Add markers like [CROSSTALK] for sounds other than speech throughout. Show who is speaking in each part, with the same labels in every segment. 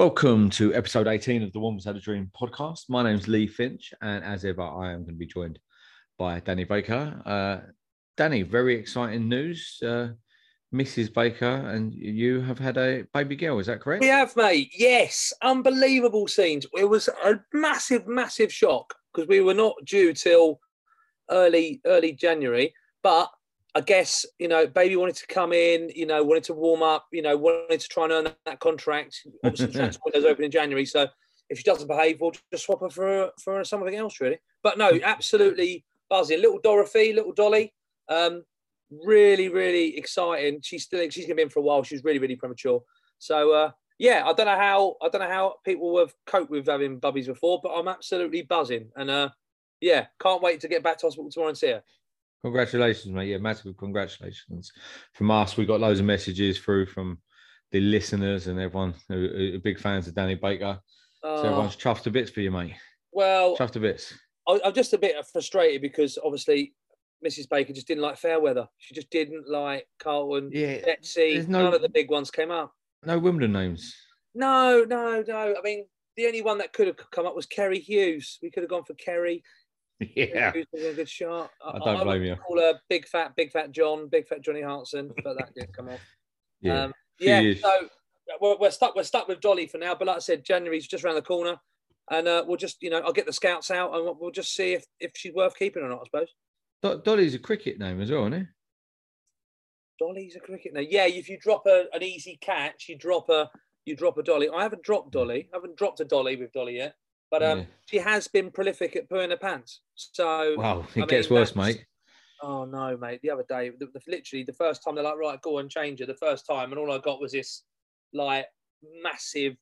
Speaker 1: Welcome to episode 18 of the Wombles Had a Dream podcast. My name's Lee Finch, and as ever, I am going to be joined by Danny Baker. Uh, Danny, very exciting news. Uh, Mrs. Baker and you have had a baby girl, is that correct?
Speaker 2: We have, mate. Yes, unbelievable scenes. It was a massive, massive shock because we were not due till early, early January. But I guess you know, baby wanted to come in. You know, wanted to warm up. You know, wanted to try and earn that, contract. Obviously, [LAUGHS] transfer window's open in January, so if she doesn't behave, we'll just swap her for for something else, really. But no, [LAUGHS] absolutely buzzing. Little Dorothy, little Dolly. Um, really, really exciting. She's still she's gonna be in for a while. She's really, really premature. So uh, yeah, I don't know how I don't know how people have coped with having bubbies before, but I'm absolutely buzzing. And uh, yeah, can't wait to get back to hospital tomorrow and see her.
Speaker 1: Congratulations, mate. Yeah, massive congratulations from us. We got loads of messages through from the listeners and everyone who are big fans of Danny Baker. So
Speaker 2: Uh,
Speaker 1: everyone's chuffed to bits for you, mate.
Speaker 2: well,
Speaker 1: Chuffed to bits.
Speaker 2: I, I'm just a bit frustrated because obviously Mrs. Baker just didn't like Fairweather. She just didn't like Carlton,
Speaker 1: Yeah,
Speaker 2: Betsy.
Speaker 1: no-
Speaker 2: None of the big ones came up.
Speaker 1: No Wimbledon names.
Speaker 2: No, no, no. I mean, the only one that could have come up was Kerry Hughes. We could have gone for Kerry.
Speaker 1: Yeah.
Speaker 2: A good shot.
Speaker 1: I don't blame
Speaker 2: would
Speaker 1: you.
Speaker 2: Call her Big Fat, Big Fat John, Big Fat Johnny Hartson, but that didn't come off. [LAUGHS]
Speaker 1: Yeah.
Speaker 2: Um, yeah.
Speaker 1: years.
Speaker 2: So we're, we're stuck. We're stuck with Dolly for now. But like I said, January's just around the corner, and uh, we'll just, you know, I'll get the scouts out, and we'll- we'll just see if if she's worth keeping or not. I suppose.
Speaker 1: Do- Dolly's a cricket name as well, isn't it?
Speaker 2: Dolly's a cricket now. Yeah, if you drop a, an easy catch, you drop a you drop a dolly. I haven't dropped Dolly. I haven't dropped a dolly with Dolly yet, but um,
Speaker 1: Yeah.
Speaker 2: she has been prolific at pooing her pants. So
Speaker 1: Wow,
Speaker 2: I
Speaker 1: it gets
Speaker 2: mean,
Speaker 1: worse, mate.
Speaker 2: Oh no, mate! The other day, the, the, literally the first time they're like, right, go and change her. The first time, and all I got was this like massive,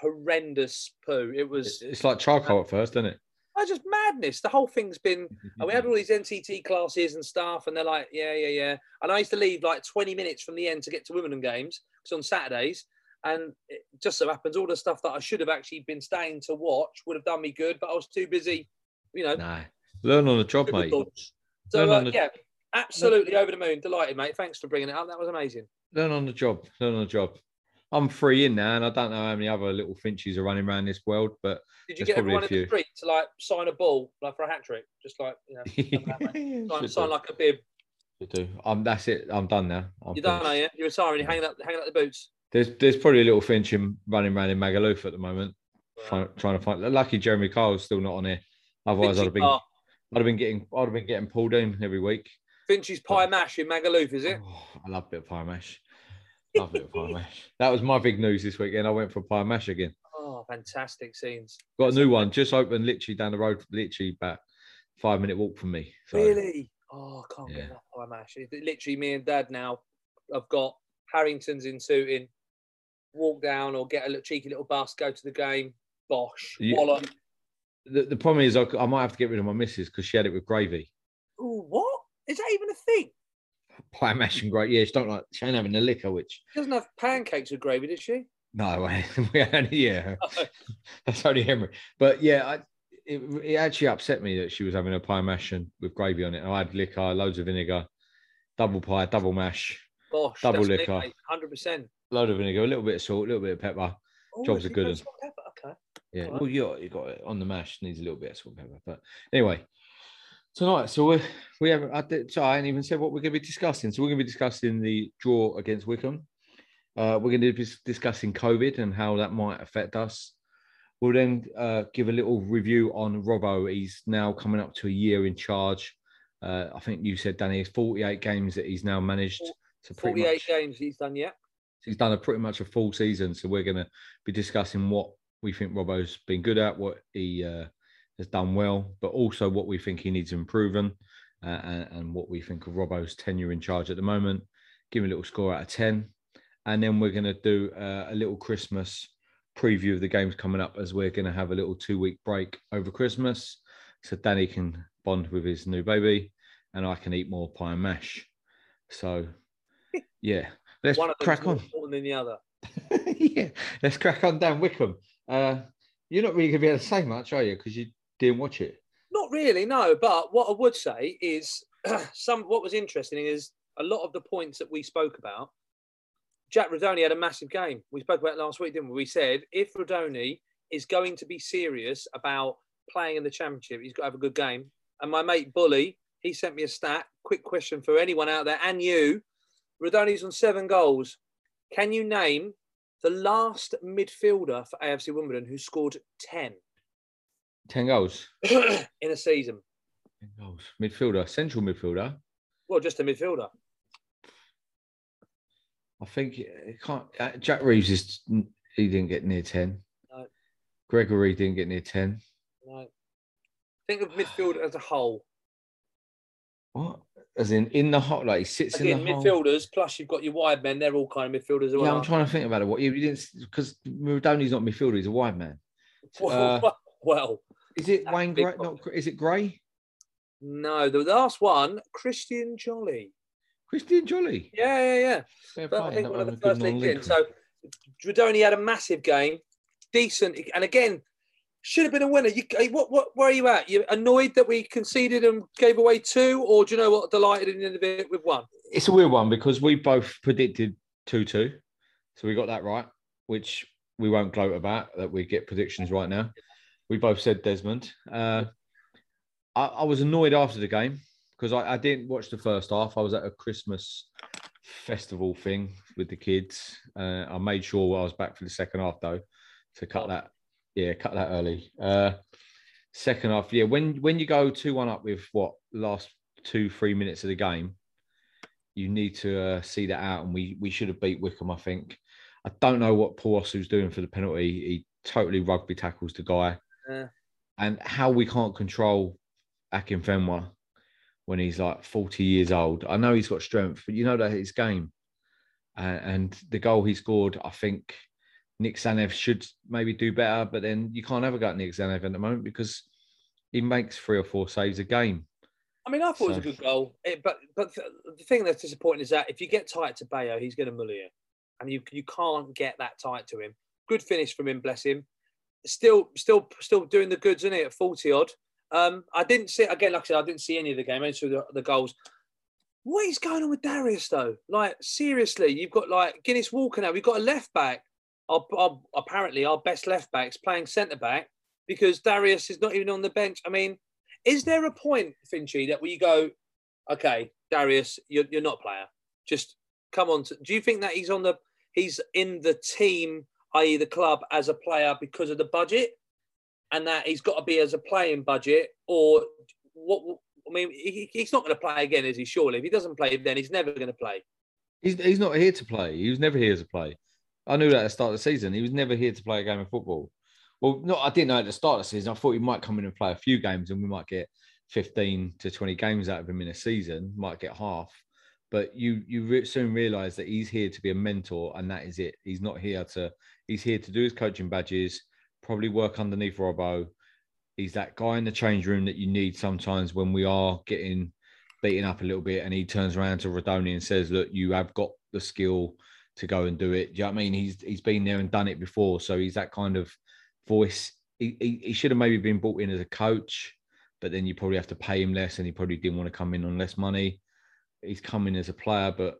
Speaker 2: horrendous poo. It was
Speaker 1: It's like charcoal at first, isn't it?
Speaker 2: I just madness. The whole thing's been. [LAUGHS] And we had all these NCT classes and stuff, and they're like, yeah, yeah, yeah. And I used to leave like 20 minutes from the end to get to Wimbledon games because on Saturdays, and it just so happens all the stuff that I should have actually been staying to watch would have done me good, but I was too busy, you know.
Speaker 1: Nah. Learn on the job, mate.
Speaker 2: So uh,
Speaker 1: the-
Speaker 2: yeah, absolutely over the moon, delighted, mate. Thanks for bringing it up. That was amazing.
Speaker 1: Learn on the job. Learn on the job. I'm free in now, and I don't know how many other little finches are running around this world, but
Speaker 2: Did you get everyone in the street to like sign a ball, like for a hat trick, just like you know, [LAUGHS] that, sign, sign like a bib?
Speaker 1: Should do. Um, that's it. I'm done now. I'm
Speaker 2: You're done,
Speaker 1: finished.
Speaker 2: are you? You're retiring. You're hanging up, hanging up the boots.
Speaker 1: There's there's probably a little finch in, running around in Magaluf at the moment, trying, trying to find. Lucky Jeremy Kyle's still not on here. Otherwise, I'd have been
Speaker 2: Finchy
Speaker 1: I'd have been getting I'd have been getting pulled in every week.
Speaker 2: Finch's pie mash in Magaluf, is it?
Speaker 1: Oh, I love a bit of pie mash. Love it, pie mash. [LAUGHS] That was my big news this weekend. I went for pie mash again.
Speaker 2: Oh, fantastic scenes.
Speaker 1: Got a new one just opened, literally down the road, literally about five minute walk from me. So,
Speaker 2: Really? Oh, I can't
Speaker 1: Yeah.
Speaker 2: get enough pie mash. It- Literally, me and Dad now. I've got Harrington's in Tooting. Walk down or get a little cheeky little bus. Go to the game. Bosh.
Speaker 1: You-
Speaker 2: Wallop.
Speaker 1: The, the problem is, I might have to get rid of my missus because she had it with gravy.
Speaker 2: Ooh, what? Is that even a thing?
Speaker 1: Pie mash and gravy. Yeah, she don't like. She ain't having the liquor, which
Speaker 2: She doesn't have pancakes with gravy, does she?
Speaker 1: no, [LAUGHS] we only yeah. [LAUGHS] Oh. That's only Henry. But yeah, I, it, it actually upset me that she was having a pie mash and with gravy on it. I had liquor, loads of vinegar, double pie, double mash,
Speaker 2: Bosh.
Speaker 1: Double liquor.
Speaker 2: 100%.
Speaker 1: Load of vinegar, a little bit of salt, a little bit of pepper.
Speaker 2: Oh,
Speaker 1: Jobs are good
Speaker 2: and Okay.
Speaker 1: Yeah, well, you you got it on the mash. Needs a little bit of salt and pepper. But anyway, tonight, so we we haven't. I, did, so I ain't even said what we're going to be discussing. So we're going to be discussing the draw against Wycombe. Uh, we're going to be discussing COVID and how that might affect us. We'll then uh, give a little review on Robbo. He's now coming up to a year in charge. Uh, I think you said, Danny, it's 48 games that he's now managed. So
Speaker 2: 48
Speaker 1: much,
Speaker 2: games he's done yet.
Speaker 1: He's done a pretty much a full season. So we're going to be discussing what we think Robbo's been good at, what he uh, has done well, but also what we think he needs improving, uh, and, and what we think of Robbo's tenure in charge at the moment. Give him a little score out of ten, and then we're going to do uh, a little Christmas preview of the games coming up as we're going to have a little two week break over Christmas, so Danny can bond with his new baby, and I can eat more pie and mash. So, [LAUGHS] yeah, let's
Speaker 2: One of
Speaker 1: crack on.
Speaker 2: important than the other. [LAUGHS]
Speaker 1: yeah, let's crack on Dan Wycombe. Uh, you're not really going to be able to say much, are you? Because you didn't watch it.
Speaker 2: Not really, no. But what I would say is [CLEARS THROAT] some. What was interesting is a lot of the points that we spoke about. Jack Rudoni had a massive game. We spoke about it last week, didn't we? We said if Rudoni is going to be serious about playing in the championship, he's got to have a good game. And my mate Bully, he sent me a stat. Quick question for anyone out there and you: Rudoni's on seven goals. Can you name the last midfielder for AFC Wimbledon who scored ten
Speaker 1: 10 goals. [CLEARS THROAT]
Speaker 2: in a season?
Speaker 1: 10 goals. Midfielder, central midfielder.
Speaker 2: Well, just a midfielder.
Speaker 1: I think it can't. Uh, Jack Reeves is. He didn't get near 10.
Speaker 2: No.
Speaker 1: Gregory didn't get near 10.
Speaker 2: Right. Think of midfield as a whole.
Speaker 1: What? As in, in the hot, like he sits
Speaker 2: Again,
Speaker 1: in the hole.
Speaker 2: midfielders, plus you've got your wide men, they're all kind of midfielders as
Speaker 1: Yeah,
Speaker 2: well.
Speaker 1: I'm trying to think about it. What you didn't because Maradoni's not midfielder; he's a wide man.
Speaker 2: well,
Speaker 1: uh,
Speaker 2: well,
Speaker 1: Is it Wayne Gray? Not, is it Gray?
Speaker 2: no, the last one, Christian Jolley.
Speaker 1: Christian Jolley.
Speaker 2: Yeah, yeah, yeah.
Speaker 1: Fair
Speaker 2: But I think one of the first in. So Dradoni had a massive game, decent, and again, should have been a winner. You, eh, what, what, where are you at? You annoyed that we conceded and gave away two, or do you know what? Delighted in the end of it with one.
Speaker 1: it's a weird one because we both predicted 2 2. So we got that right, which we won't gloat about that we get predictions right now. We both said Desmond. Uh, I, I was annoyed after the game because I, I didn't watch the first half. I was at a Christmas festival thing with the kids. Uh, I made sure I was back for the second half though to cut
Speaker 2: Oh.
Speaker 1: that. Yeah, cut that early. Uh, second half, yeah. When when you go two one up with what last two three minutes of the game, you need to uh, see that out. And we we should have beat Wycombe. I think. I don't know what Paul Osew's doing for the penalty. He totally rugby tackles the guy,
Speaker 2: Yeah.
Speaker 1: and how we can't control Akinfenwa when he's like forty years old. I know he's got strength, but you know that his game. Uh, and the goal he scored, I think Nik Tzanev should maybe do better, but then you can't ever go at Nik Tzanev at the moment because he makes three or four saves a game.
Speaker 2: I mean, I thought it was a good goal, It- but but the thing that's disappointing is that if you get tight to Bayo, he's going to mull you, and you you can't get that tight to him. Good finish from him, bless him. Still, still, still doing the goods in it at forty odd. Um, I didn't see again, like I said, I didn't see any of the game. I saw the, the goals. What is going on with Darius though? Like seriously, you've got like Guinness Walker now. We've got a left back. Our, our, apparently, our best left backs playing centre back because Darius is not even on the bench. I mean, is there a point, Finchy, that we go, okay, Darius, you're, you're not player. Just come on. To, do you think that he's on the he's in the team, i.e., the club, as a player because of the budget, and that he's got to be as a playing budget, or what? I mean, he, he's not going to play again, is he? Surely, if he doesn't play, then he's never going to play.
Speaker 1: He's he's not here to play. He was never here to play. I knew that at the start of the season. He was never here to play a game of football. Well, no, I didn't know at the start of the season. I thought he might come in and play a few games, and we might get 15 to 20 games out of him in a season. Might get half, but you you soon realise that he's here to be a mentor, and that is it. He's not here to. He's here to do his coaching badges, probably work underneath Robbo. He's that guy in the change room that you need sometimes when we are getting beaten up a little bit, and he turns around to Rudoni and says, "Look, you have got the skill to go and do it." Do you know what I mean? He's he's been there and done it before, so he's that kind of voice. He, he, he should have maybe been brought in as a coach, but then you probably have to pay him less, and he probably didn't want to come in on less money. He's coming as a player, but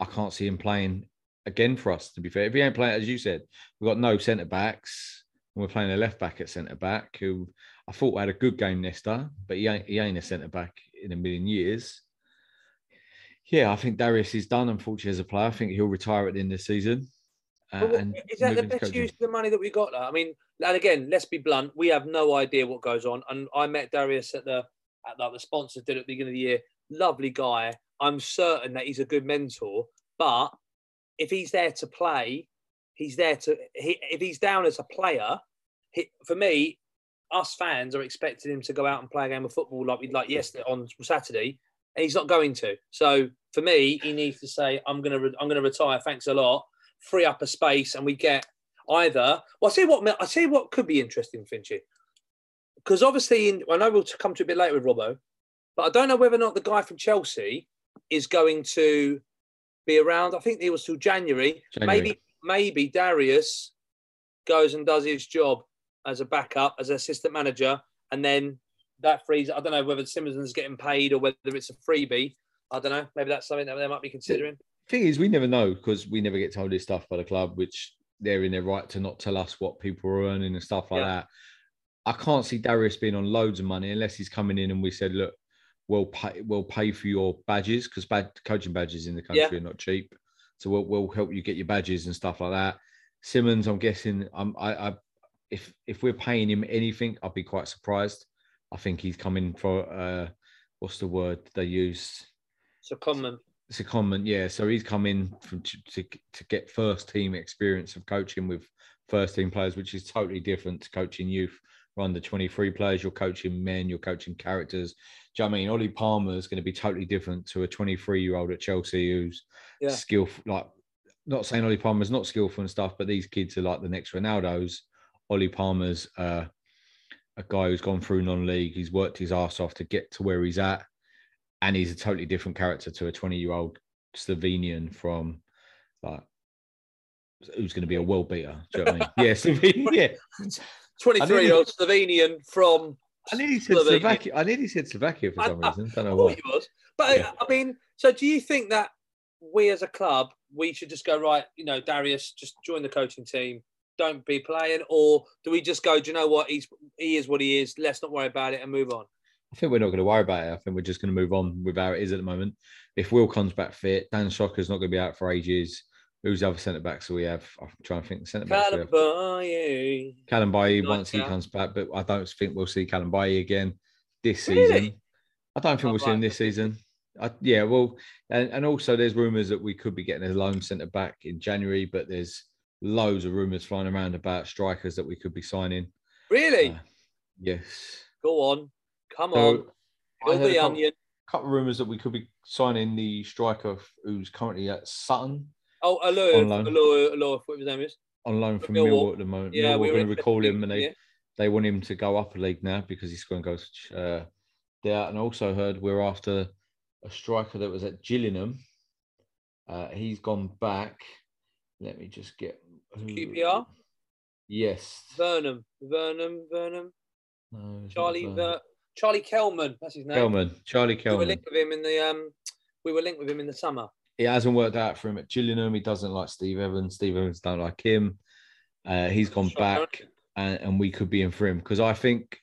Speaker 1: I can't see him playing again for us. To be fair, if he ain't playing, as you said, we've got no centre backs, and we're playing a left back at centre back who I thought had a good game, Nesta, but he ain't he ain't a centre back in a million years. Yeah, I think Darius is done. Unfortunately, as a player, I think he'll retire at the end of the season. Uh, and
Speaker 2: is that the best
Speaker 1: coaching.
Speaker 2: use of the money that we got? Though? I mean, and again, let's be blunt. We have no idea what goes on. And I met Darius at the at like the sponsors did at the beginning of the year. Lovely guy. I'm certain that he's a good mentor. But if he's there to play, he's there to. He, if he's down as a player, he, for me, us fans are expecting him to go out and play a game of football like we like yesterday on Saturday, and he's not going to. So for me, he needs to say, "I'm gonna, re- I'm gonna retire. Thanks a lot." Free up a space, and we get either. Well, I see what I see what could be interesting, Finchy, because obviously, in, I know we'll come to a bit later with Robbo, but I don't know whether or not the guy from Chelsea is going to be around. I think it was till January.
Speaker 1: January.
Speaker 2: Maybe, maybe Darius goes and does his job as a backup, as assistant manager, and then that frees. I don't know whether Simmons is getting paid or whether it's a freebie. I don't know. Maybe that's something that they might be considering.
Speaker 1: The thing is, we never know because we never get told this stuff by the club, which they're in their right to not tell us what people are earning and stuff like
Speaker 2: Yeah.
Speaker 1: that. I can't see Darius being on loads of money unless he's coming in and we said, look, we'll pay, we'll pay for your badges because bad coaching badges in the country
Speaker 2: Yeah.
Speaker 1: are not cheap. So we'll, we'll help you get your badges and stuff like that. Simmons, I'm guessing, I'm, I, I, if if we're paying him anything, I'd be quite surprised. I think he's coming for uh, what's the word they use?
Speaker 2: So common.
Speaker 1: it's a comment, yeah. So he's coming from to, to to get first team experience of coaching with first team players, which is totally different to coaching youth or under 23 players. You're coaching men, you're coaching characters. Do you know what I mean? Ollie Palmer is going to be totally different to a 23 year old at Chelsea who's
Speaker 2: Yeah.
Speaker 1: skillful. Like, not saying Ollie Palmer's not skillful and stuff, but these kids are like the next Ronaldo's. Ollie Palmer's uh, a guy who's gone through non-league. He's worked his ass off to get to where he's at, and he's a totally different character to a 20-year-old Slovenian from like who's going to be a world beater. Do you know what I mean? Yeah, [LAUGHS] Slovenian. Yeah,
Speaker 2: 23 year old Slovenian from.
Speaker 1: I nearly said
Speaker 2: Slovenia.
Speaker 1: Slovakia. I nearly said Slovakia for
Speaker 2: I-
Speaker 1: some
Speaker 2: I-
Speaker 1: reason. Don't know why.
Speaker 2: he was. But
Speaker 1: Yeah.
Speaker 2: I mean, so do you think that we as a club, we should just go, right, you know, Darius, just join the coaching team, don't be playing? Or do we just go, do you know what? He's He is what he is. Let's not worry about it and move on.
Speaker 1: I think we're not going to worry about it. I think we're just going to move on with how it is at the moment. If Will comes back fit, Dan Shocker's not going to be out for ages. Who's the other centre backs we have? I'm trying to think. The centre backs we have.
Speaker 2: Kalambayi.
Speaker 1: Callum Baye
Speaker 2: Nice
Speaker 1: once he comes back, but I don't think we'll see Kalambayi again this
Speaker 2: Really?
Speaker 1: season. I don't think
Speaker 2: Oh,
Speaker 1: we'll see him this season. I, yeah, well, and, and also there's rumours that we could be getting a loan centre back in January, but there's loads of rumours flying around about strikers that we could be signing.
Speaker 2: Really?
Speaker 1: Uh, yes.
Speaker 2: Go on. Come
Speaker 1: So,
Speaker 2: on.
Speaker 1: A
Speaker 2: the
Speaker 1: couple-
Speaker 2: onion.
Speaker 1: couple of rumours that we could be signing the striker who's currently at Sutton
Speaker 2: Oh,
Speaker 1: loan.
Speaker 2: Aloy, Aloy, what his name is.
Speaker 1: on loan from
Speaker 2: Millwall.
Speaker 1: Millwall at the moment.
Speaker 2: Yeah,
Speaker 1: Millwall
Speaker 2: we were
Speaker 1: going to recall him and they,
Speaker 2: yeah.
Speaker 1: they want him to go up a league now because he's going to go uh, there. And also heard we're after a striker that was at Gillingham. Uh, he's gone back. Let me just get
Speaker 2: QPR?
Speaker 1: Yes.
Speaker 2: Vernum. Vernum. Vernum.
Speaker 1: No,
Speaker 2: Charlie.
Speaker 1: Vernon.
Speaker 2: Ver- Charlie Kelman. That's his name.
Speaker 1: Kelman. Charlie Kelman.
Speaker 2: We were
Speaker 1: Kelman.
Speaker 2: linked with him in the um. We were linked with him in the summer.
Speaker 1: It hasn't worked out for him at Gillingham. He doesn't like Steve Evans. Steve Evans don't like him. Uh, he's gone
Speaker 2: Sure.
Speaker 1: back, and, and we could be in for him because I think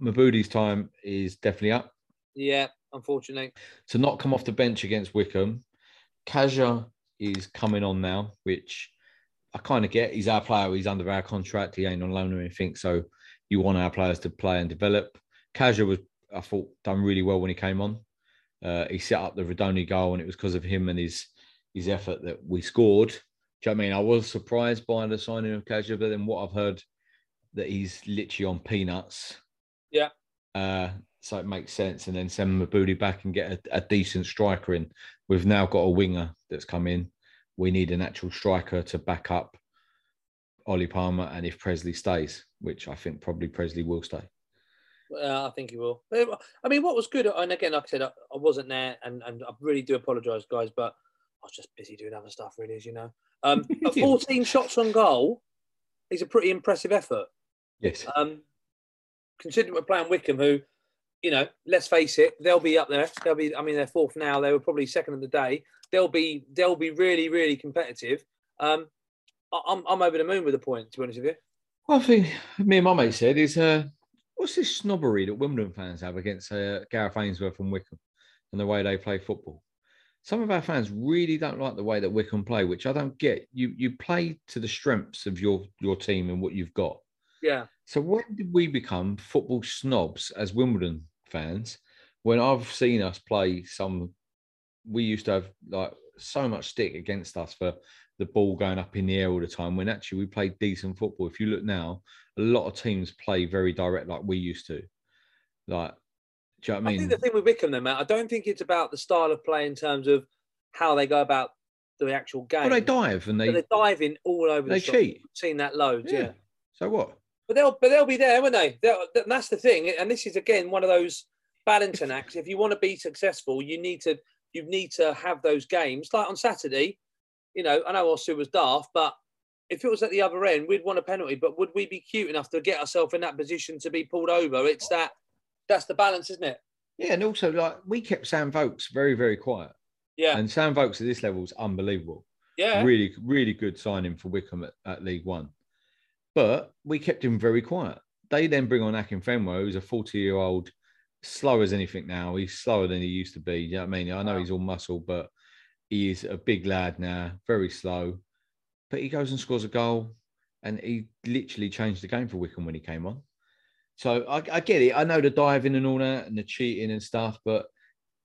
Speaker 1: Mebude's time is definitely up.
Speaker 2: Yeah, unfortunately.
Speaker 1: to not come off the bench against Wycombe. Kaja is coming on now, which I kind of get. He's our player. He's under our contract. He ain't on loan or anything. So you want our players to play and develop. Kaja was, I thought, done really well when he came on. Uh, he set up the Rudoni goal, and it was because of him and his his effort that we scored. Do you know what I mean? I was surprised by the signing of Kaja, but then what I've heard that he's literally on peanuts.
Speaker 2: Yeah.
Speaker 1: Uh, so it makes sense. And then send Mebude back and get a, a decent striker in. We've now got a winger that's come in. We need an actual striker to back up Ollie Palmer, and if Pressley stays, which I think probably Pressley will stay.
Speaker 2: Uh, I think he will. I mean, what was good, and again, like I said, I, I wasn't there, and, and I really do apologise, guys, but I was just busy doing other stuff, really, as you know. Um, [LAUGHS] but 14 shots on goal is a pretty impressive effort.
Speaker 1: Yes.
Speaker 2: Um, considering we're playing Wycombe, who, you know, let's face it, they'll be up there. They'll be, I mean, they're fourth now. They were probably second of the day. They'll be, they'll be really, really competitive. Um, I- I'm, I'm over the moon with the point, to be honest with you.
Speaker 1: One thing me and my mate said is, uh, what's this snobbery that Wimbledon fans have against uh, Gareth Ainsworth and Wycombe and the way they play football? Some of our fans really don't like the way that Wycombe play, which I don't get. You you play to the strengths of your your team and what you've got.
Speaker 2: Yeah.
Speaker 1: So when did we become football snobs as Wimbledon fans? When I've seen us play some, we used to have like so much stick against us for the ball going up in the air all the time. When actually we played decent football. If you look now, a lot of teams play very direct like we used to. Like, do you know what I mean?
Speaker 2: I think the thing with Wycombe, then, Matt, I don't think it's about the style of play in terms of how they go about the actual game.
Speaker 1: well, they dive and
Speaker 2: But
Speaker 1: they
Speaker 2: they're diving all over
Speaker 1: they
Speaker 2: the shop.
Speaker 1: cheat.
Speaker 2: We've seen that loads, yeah.
Speaker 1: Yeah. So what?
Speaker 2: But they'll but they'll be there, won't they? They'll, th- that's the thing, and this is again one of those balancing acts. If you want to be successful, you need to you need to have those games. Like on Saturday, you know, I know Osew was daft, but if it was at the other end, we'd want a penalty. But would we be cute enough to get ourselves in that position to be pulled over? It's that that's the balance, isn't it?
Speaker 1: Yeah, and also like we kept Sam Vokes very, very quiet.
Speaker 2: Yeah,
Speaker 1: And Sam Vokes at this level is unbelievable.
Speaker 2: yeah.
Speaker 1: Really, really good signing for Wycombe at, at League One. But we kept him very quiet. They then bring on Akinfenwa, who's a 40 year old, slow as anything now. He's slower than he used to be. You know what I mean? I know he's all muscle, but he is a big lad now, very slow. But he goes and scores a goal, and he literally changed the game for Wycombe when he came on. So I, I get it. I know the diving and all that and the cheating and stuff, but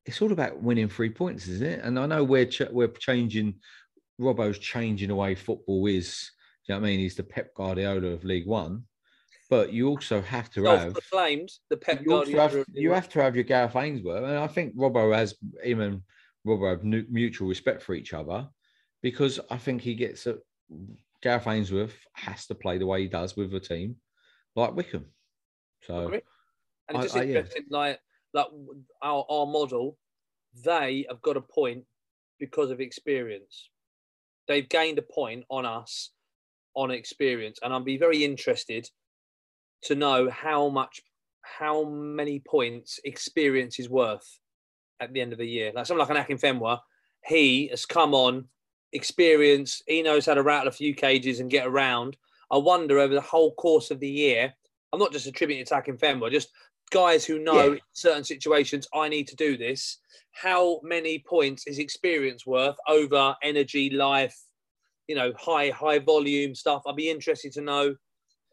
Speaker 1: it's all about winning three points, isn't it? And I know we're ch- we're changing. Robbo's changing the way football is. Do you know what I mean? He's the Pep Guardiola of League One, but you also have to have
Speaker 2: Self-proclaimed the Pep
Speaker 1: you,
Speaker 2: Guardiola.
Speaker 1: have,
Speaker 2: of
Speaker 1: you have to have your Gareth Ainsworth, and I think Robbo has him and Robbo have mutual respect for each other because I think he gets a Gareth Ainsworth has to play the way he does with a team like Wycombe. So.
Speaker 2: And
Speaker 1: I-
Speaker 2: it's just
Speaker 1: I- yeah.
Speaker 2: like like our our model, they have got a point because of experience. They've gained a point on us on experience, and I'd be very interested to know how much, how many points experience is worth at the end of the year. Like someone like an Akinfenwa, he has come on experience. He knows how to rattle a few cages and get around. I wonder over the whole course of the year. I'm not just attributing it to Akinfenwa, just guys who know
Speaker 1: Yeah.
Speaker 2: in certain situations I need to do this. How many points is experience worth over energy, life, you know, high high volume stuff? I'd be interested to know.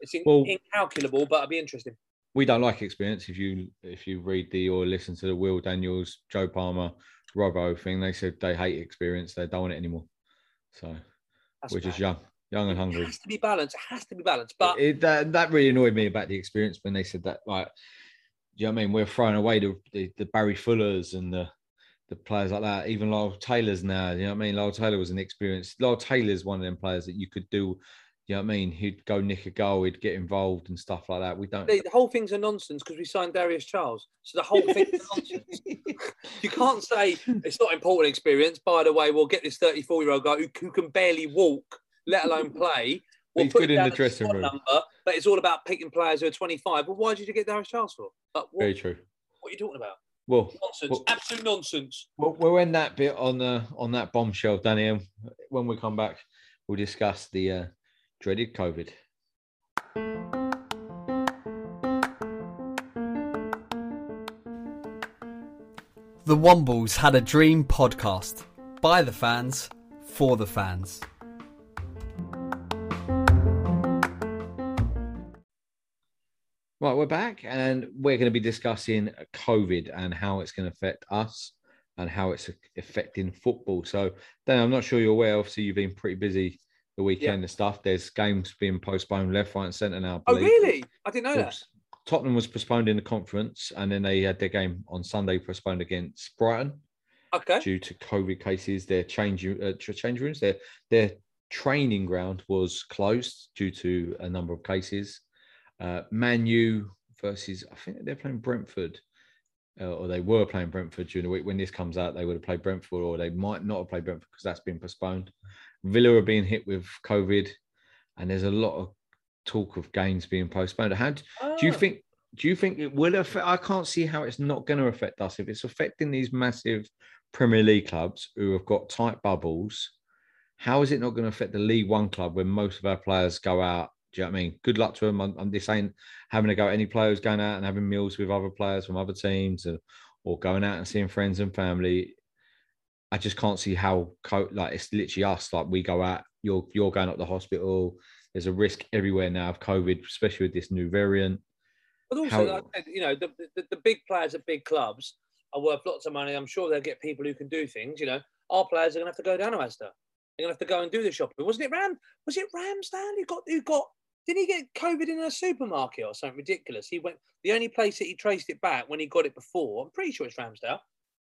Speaker 2: It's in,
Speaker 1: Well-
Speaker 2: incalculable, but I'd be interested.
Speaker 1: we don't like experience. If you if you read the or listen to the Will Daniels, Joe Palmer, Robbo thing, they said they hate experience. They don't want it anymore. So
Speaker 2: That's
Speaker 1: we're just young, young and hungry.
Speaker 2: It has to be balanced. It has to be balanced. But
Speaker 1: it, that that really annoyed me about the experience when they said that. Like, do you know what I mean? We're throwing away the, the, the Barry Fullers and the the players like that. Even Lyle Taylor's now. You know what I mean? Lyle Taylor was an experience. Lyle Taylor's one of them players that you could do. You know what I mean? He'd go nick a goal. He'd get involved and stuff like that. We don't.
Speaker 2: the, the whole thing's a nonsense because we signed Darius Charles. So the whole thing's [LAUGHS] nonsense. You can't say it's not important experience. By the way, we'll get this 34 year old guy who, who can barely walk, let alone play. We'll
Speaker 1: He's
Speaker 2: put
Speaker 1: good
Speaker 2: him
Speaker 1: in the dressing room.
Speaker 2: Number, but it's all about picking players who are 25. Well, why did you get Darius Charles for? Like, what,
Speaker 1: Very true.
Speaker 2: what are you talking about?
Speaker 1: Well,
Speaker 2: Nonsense.
Speaker 1: well,
Speaker 2: Absolute nonsense.
Speaker 1: We'll, we'll end that bit on the on that bombshell, Danny. And when we come back, we'll discuss the uh, dreaded COVID.
Speaker 3: The Wombles had a dream podcast by the fans for the fans.
Speaker 1: We're back, and we're going to be discussing COVID and how it's going to affect us and how it's affecting football. So, Dan, I'm not sure you're aware. Obviously, you've been pretty busy the weekend and stuff. There's games being postponed left, right, and centre now.
Speaker 2: Oh, really? I didn't know that.
Speaker 1: Tottenham was postponed in the conference, and then they had their game on Sunday postponed against Brighton
Speaker 2: Okay.
Speaker 1: due to COVID cases. Their change uh, change rooms, their their training ground was closed due to a number of cases. Uh, Man U versus I think they're playing Brentford, uh, or they were playing Brentford during the week. When this comes out, they would have played Brentford, or they might not have played Brentford because that's been postponed. Villa are being hit with COVID, and there's a lot of talk of games being postponed. How do, do you
Speaker 2: Ah.
Speaker 1: think? Do you think it will affect? I can't see how it's not going to affect us if it's affecting these massive Premier League clubs who have got tight bubbles. How is it not going to affect the League One club when most of our players go out? Do you know what I mean? Good luck to them. I'm, I'm just saying, having to go any players going out and having meals with other players from other teams, or, or going out and seeing friends and family. I just can't see how co- like it's literally us. Like we go out, you're you're going up the hospital. There's a risk everywhere now of COVID, especially with this new variant.
Speaker 2: But also,
Speaker 1: How-
Speaker 2: like I said, you know, the, the, the big players at big clubs are worth lots of money. I'm sure they'll get people who can do things. You know, our players are going to have to go down to Asda. They're going to have to go and do the shopping. Wasn't it Ram? Was it Ramsdale who got who got? Didn't he get COVID in a supermarket or something ridiculous? He went. The only place that he traced it back when he got it before. I'm pretty sure it's Ramsdale.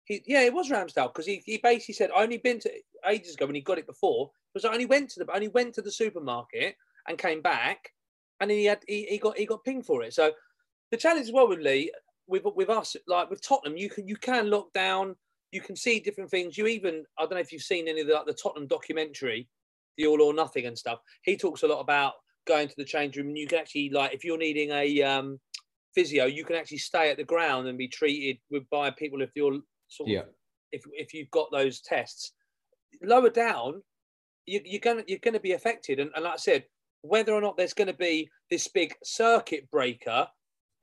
Speaker 2: He, yeah, it was Ramsdale because he, he basically said I only been to ages ago when he got it before. Because I only went to the only went to the supermarket and came back, and he had he, he got he got pinged for it. So the challenge as well with Lee, with with us, like with Tottenham, you can you can lock down, you can see different things. You even I don't know if you've seen any of the, like the Tottenham documentary, the All or Nothing and stuff. He talks a lot about going to the change room, and you can actually like if you're needing a um, physio, you can actually stay at the ground and be treated with by people if you're sort of
Speaker 1: Yeah.
Speaker 2: if if you've got those tests. Lower down, you, you're gonna you're gonna be affected, and, and like I said, whether or not there's going to be this big circuit breaker,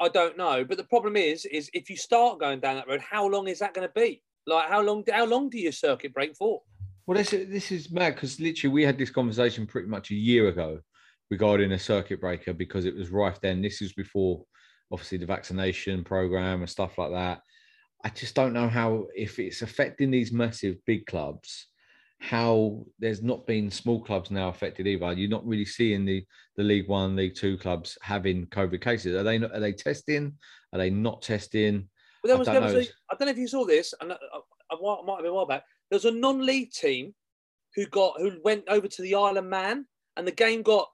Speaker 2: I don't know. But the problem is, is if you start going down that road, how long is that going to be? Like how long? How long do you circuit break for?
Speaker 1: Well, this this is mad because literally we had this conversation pretty much a year ago regarding a circuit breaker because it was rife then. This was before, obviously, the vaccination program and stuff like that. I just don't know how if it's affecting these massive big clubs, how there's not been small clubs now affected either. You're not really seeing the the League One, League Two clubs having COVID cases. Are they not, are they testing? Are they not testing?
Speaker 2: But there
Speaker 1: I don't
Speaker 2: there was
Speaker 1: know.
Speaker 2: a, I don't know if you saw this, and uh, uh, I, I, I might have been a while back. There was a non-league team who got who went over to the Isle of Man, and the game got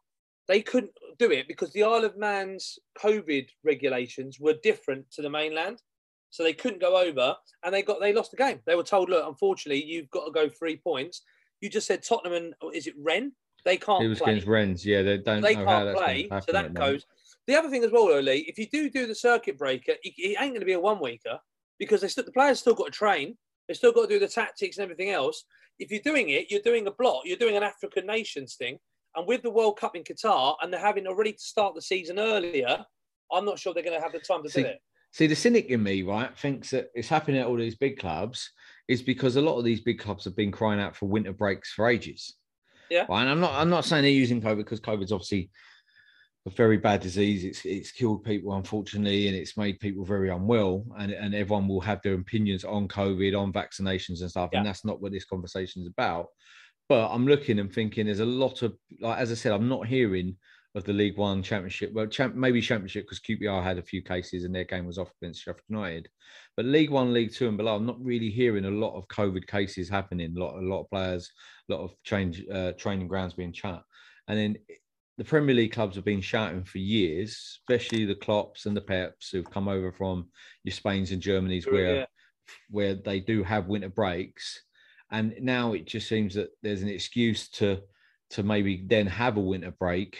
Speaker 2: they couldn't do it because the Isle of Man's COVID regulations were different to the mainland, so they couldn't go over, and they got they lost the game. They were told, look, unfortunately, you've got to go three points. You just said Tottenham and oh, is it Ren? They can't
Speaker 1: It was
Speaker 2: play
Speaker 1: against Rennes. Yeah, they don't
Speaker 2: they
Speaker 1: know how
Speaker 2: can't
Speaker 1: that's
Speaker 2: play,
Speaker 1: going to happen.
Speaker 2: so that goes. The other thing as well, Lee, if you do do the circuit breaker, it, it ain't going to be a one weeker because they still, the players still got to train. They still got to do the tactics and everything else. If you're doing it, you're doing a block. You're doing an African nations thing, and with the World Cup in Qatar, and they're having already to start the season earlier, I'm not sure they're going to have the time to
Speaker 1: See,
Speaker 2: do it.
Speaker 1: See, the cynic in me, right, thinks that it's happening at all these big clubs is because a lot of these big clubs have been crying out for winter breaks for ages.
Speaker 2: Yeah.
Speaker 1: Right? And I'm not I'm not saying they're using COVID because COVID's obviously a very bad disease. It's it's killed people unfortunately, and it's made people very unwell. And, and everyone will have their opinions on COVID, on vaccinations and stuff. And that's not what this conversation is about. But I'm looking and thinking there's a lot of like as I said, I'm not hearing of the League One Championship. Well, champ, maybe Championship because QPR had a few cases and their game was off against Sheffield United. But League One, League Two, and below, I'm not really hearing a lot of COVID cases happening. A lot, a lot of players, a lot of change, uh, training grounds being shut. And then the Premier League clubs have been shouting for years, especially the Klopps and the Peps who've come over from your Spains and Germany's, where
Speaker 2: yeah.
Speaker 1: where they do have winter breaks. And now it just seems that there's an excuse to to maybe then have a winter break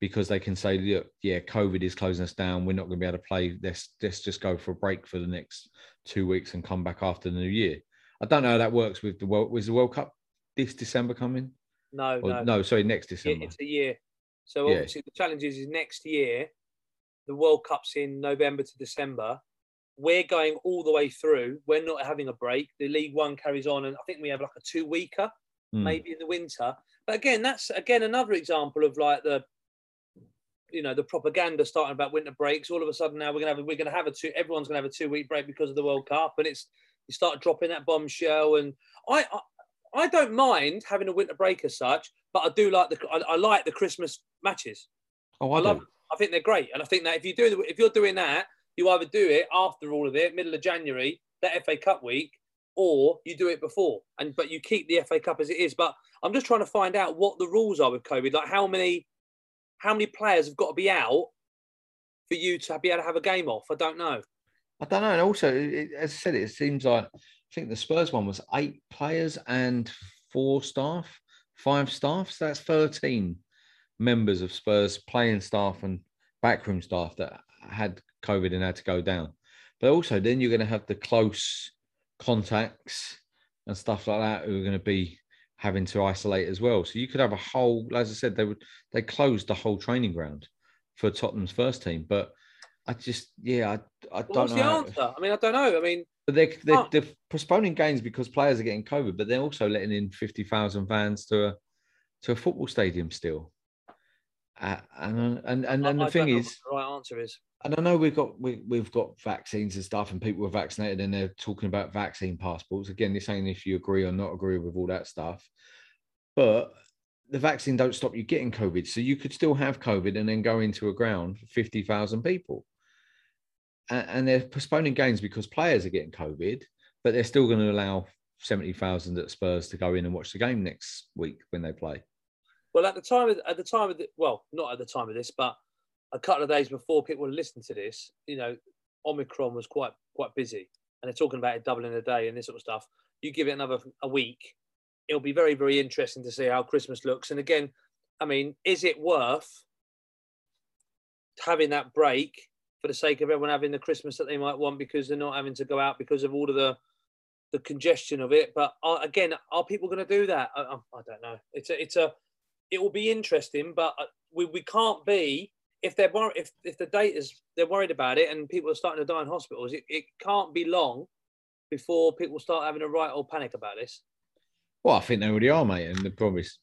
Speaker 1: because they can say, look, yeah, COVID is closing us down. We're not going to be able to play. Let's let's just go for a break for the next two weeks and come back after the new year. I don't know how that works with the world. Was the World Cup this December coming?
Speaker 2: No,
Speaker 1: Or,
Speaker 2: no,
Speaker 1: no, sorry, next December.
Speaker 2: it's a year. So
Speaker 1: Yeah.
Speaker 2: obviously the challenge is, is next year, the World Cup's in November to December. We're going all the way through. We're not having a break. The League One carries on, and I think we have like a two weeker,
Speaker 1: Mm.
Speaker 2: maybe in the winter. But again, that's again another example of like the, you know, the propaganda starting about winter breaks. All of a sudden now we're gonna have a, we're gonna have a two. Everyone's gonna have a two week break because of the World Cup, and it's You start dropping that bombshell, and I, I, I don't mind having a winter break as such, but I do like the, I, I like the Christmas matches.
Speaker 1: Oh,
Speaker 2: I
Speaker 1: I,
Speaker 2: love.
Speaker 1: do.
Speaker 2: I think they're great, and I think that if you do, if you're doing that, you either do it after all of it, middle of January, that FA Cup week, or you do it before, and but you keep the FA Cup as it is. But I'm just trying to find out what the rules are with COVID, like how many, how many players have got to be out for you to be able to have a game off. I don't know.
Speaker 1: I don't know. And also, it, as I said, it seems like I think the Spurs one was eight players and four staff, five staff. So that's 13 members of Spurs playing staff and backroom staff that had COVID and had to go down. But also, then you're going to have the close contacts and stuff like that who are going to be having to isolate as well. So you could have a whole, as I said, they would they closed the whole training ground for Tottenham's first team, but I just yeah, I, I don't
Speaker 2: What's
Speaker 1: know.
Speaker 2: the
Speaker 1: how-
Speaker 2: answer? I mean, I don't know. I mean,
Speaker 1: but they're, they're,
Speaker 2: Oh.
Speaker 1: they're postponing games because players are getting COVID, but they're also letting in 50,000 fans to a to a football stadium still. Uh, and and and,
Speaker 2: I-
Speaker 1: and
Speaker 2: I
Speaker 1: the thing
Speaker 2: don't know
Speaker 1: is,
Speaker 2: what the right answer is.
Speaker 1: And I know we've got we, we've got vaccines and stuff, and people are vaccinated, and they're talking about vaccine passports. Again, they're saying if you agree or not agree with all that stuff, but the vaccine don't stop you getting COVID, so you could still have COVID and then go into a ground for fifty thousand people. And, and they're postponing games because players are getting COVID, but they're still going to allow seventy thousand at Spurs to go in and watch the game next week when they play.
Speaker 2: Well, at the time of at the time of the, well, not at the time of this, but a couple of days before people were listening to this, you know, Omicron was quite quite busy, and they're talking about it doubling a day and this sort of stuff. You give it another a week, it'll be very very interesting to see how Christmas looks. And again, I mean, is it worth having that break for the sake of everyone having the Christmas that they might want because they're not having to go out because of all of the the congestion of it? But uh, again, are people going to do that? I, I, don't know. It's a it's a it will be interesting, but uh, we, we can't be if they're wor- if if the date is they're worried about it and people are starting to die in hospitals. It, it can't be long before people start having a right old panic about this.
Speaker 1: Well, I think they already are, mate. And the problem is,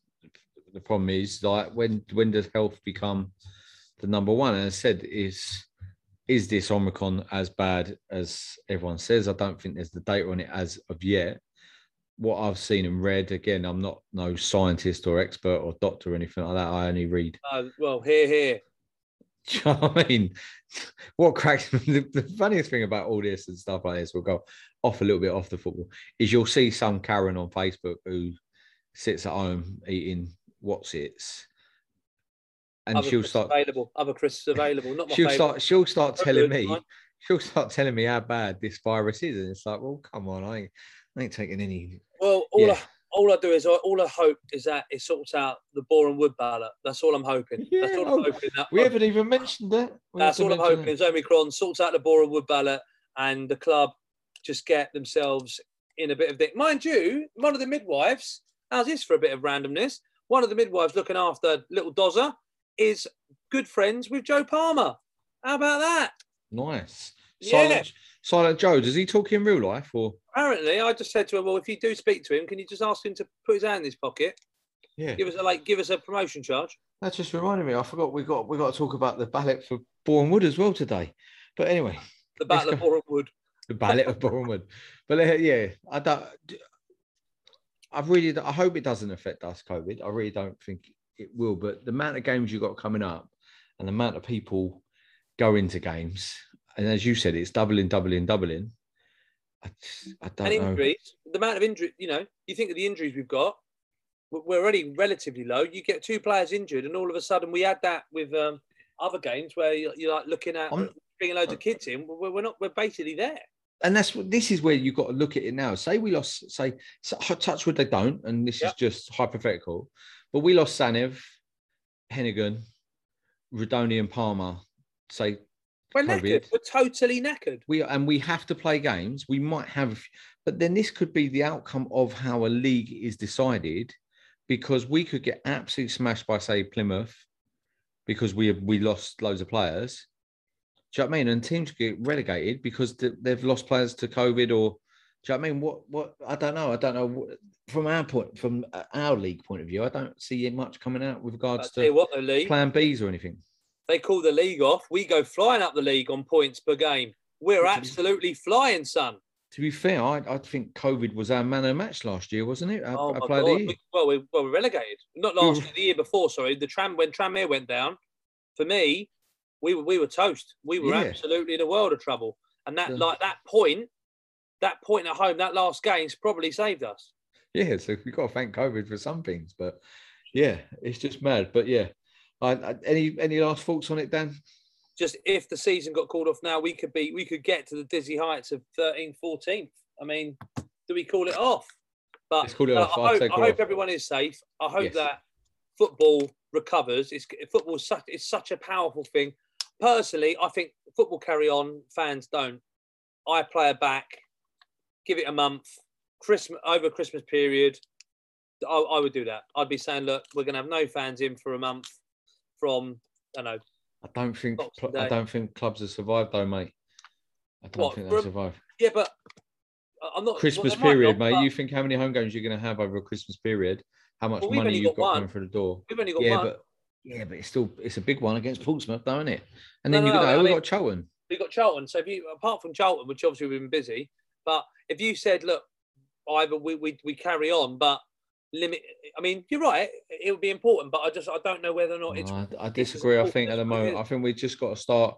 Speaker 1: the problem is like when when does health become the number one? And I said, is is this Omicron as bad as everyone says? I don't think there's the data on it as of yet. What I've seen and read, again, I'm not no scientist or expert or doctor or anything like that. I only read.
Speaker 2: Uh, well, here, here. [LAUGHS]
Speaker 1: Do you know what I mean? What cracks [LAUGHS] the, the funniest thing about all this and stuff like this, we'll go off a little bit off the football, is you'll see some Karen on Facebook who sits at home eating what's its and
Speaker 2: other
Speaker 1: she'll start
Speaker 2: available. Other crisps [LAUGHS] available. Not my
Speaker 1: she'll
Speaker 2: favourite.
Speaker 1: start she'll start telling me she'll start telling me how bad this virus is and it's like well come on I ain't, I ain't taking any
Speaker 2: Well, all
Speaker 1: Yeah.
Speaker 2: I, all I do is all I hope is that it sorts out the Boreham Wood ballot. That's all I'm hoping. That's all I'm
Speaker 1: oh,
Speaker 2: hoping. That,
Speaker 1: we haven't even mentioned that We
Speaker 2: That's all I'm hoping is Omicron sorts out the Boreham Wood ballot and the club just get themselves in a bit of dick. Mind you, one of the midwives, how's this for a bit of randomness? One of the midwives looking after little Dozza is good friends with Joe Palmer. How about that?
Speaker 1: nice
Speaker 2: Yeah.
Speaker 1: silent silent Joe does he talk in real life or
Speaker 2: Apparently, I just said to him, "Well, if you do speak to him, can you just ask him to put his hand in his pocket?
Speaker 1: yeah
Speaker 2: Give us a like, give us a promotion charge."
Speaker 1: That just reminded me. I forgot we got we got to talk about the ballot for Boreham Wood as well today. But anyway,
Speaker 2: The
Speaker 1: Let's
Speaker 2: of. Boreham Wood. [LAUGHS]
Speaker 1: the ballot of Boreham Wood. But uh, yeah, I don't. I really, I hope it doesn't affect us, COVID. I really don't think it will. But the amount of games you got coming up, and the amount of people go into games, and as you said, it's doubling, doubling, doubling. I, just, I don't
Speaker 2: and
Speaker 1: know.
Speaker 2: injuries, the amount of injury, you know, you think of the injuries we've got, we- we're already relatively low. You get two players injured, and all of a sudden we had that with um, other games where you're, you're like looking at
Speaker 1: I'm-
Speaker 2: bringing loads of kids in. We're, we're not. We're basically there.
Speaker 1: and that's what this is where you've got to look at it now. Say we lost, say so- touch wood they don't, and this is just hypothetical, but we lost Tzanev, Heneghan, Rudoni, and Palmer. Say
Speaker 2: We're
Speaker 1: COVID.
Speaker 2: knackered. We're totally knackered.
Speaker 1: we and we have to play games. We might have, but then this could be the outcome of how a league is decided, because we could get absolutely smashed by say Plymouth, because we we lost loads of players. Do you know what I mean? And teams get relegated because they've lost players to COVID or. Do you know what I mean? What what I don't know. I don't know from our point from our league point of view. I don't see much coming out with regards to
Speaker 2: what,
Speaker 1: Plan Bs or anything.
Speaker 2: They call the league off. We go flying up the league on points per game. We're absolutely flying, son.
Speaker 1: to be fair, I, I think COVID was our man of match last year, wasn't it? Our,
Speaker 2: Oh
Speaker 1: our
Speaker 2: my
Speaker 1: player of the
Speaker 2: God. We- well, we well we relegated. Not last year, the year before. Sorry, the tram when Tranmere went down. For me, we were we were toast. We were
Speaker 1: Yeah.
Speaker 2: absolutely in a world of trouble. And that
Speaker 1: Yeah.
Speaker 2: like that point, that point at home, that last game's probably saved us.
Speaker 1: Yeah, so we've got to thank COVID for some things, but yeah, it's just mad. But yeah, I, any any last thoughts on it, Dan?
Speaker 2: Just if the season got called off now, we could be we could get to the dizzy heights of 13th, 14th. I mean, do we call it off? But
Speaker 1: Let's call it off.
Speaker 2: I hope, I hope
Speaker 1: off.
Speaker 2: everyone is safe. I hope
Speaker 1: Yes.
Speaker 2: that football recovers. It's football such it's such a powerful thing. Personally, I think football carry on. Fans don't. I play it back. Give it a month. Christmas over Christmas period. I, I would do that. I'd be saying, look, we're going to have no fans in for a month. From I don't know
Speaker 1: I don't think
Speaker 2: Boxing
Speaker 1: I
Speaker 2: Day.
Speaker 1: don't think clubs have survived though, mate. I don't
Speaker 2: What,
Speaker 1: think
Speaker 2: for
Speaker 1: they
Speaker 2: a-
Speaker 1: survived.
Speaker 2: Yeah, but I'm not.
Speaker 1: Christmas
Speaker 2: well, they might
Speaker 1: period,
Speaker 2: not,
Speaker 1: mate.
Speaker 2: but
Speaker 1: You think how many home games you're going to have over a Christmas period? How much
Speaker 2: Well, we've
Speaker 1: money
Speaker 2: only
Speaker 1: you've
Speaker 2: got
Speaker 1: got
Speaker 2: one.
Speaker 1: coming through the door?
Speaker 2: We've only got
Speaker 1: Yeah,
Speaker 2: one.
Speaker 1: but yeah, but it's still it's a big one against Portsmouth, though, isn't it? And
Speaker 2: No,
Speaker 1: then you've
Speaker 2: no,
Speaker 1: got
Speaker 2: I
Speaker 1: we
Speaker 2: mean-
Speaker 1: got Charlton.
Speaker 2: we got Charlton. So if you apart from Charlton, which obviously we've been busy, but if you said, look, either we we, we carry on, but limit. I mean, you're right. It would be important, but I just I don't know whether or not it's.
Speaker 1: No, I, I disagree. I think at the moment. I think we just got to start.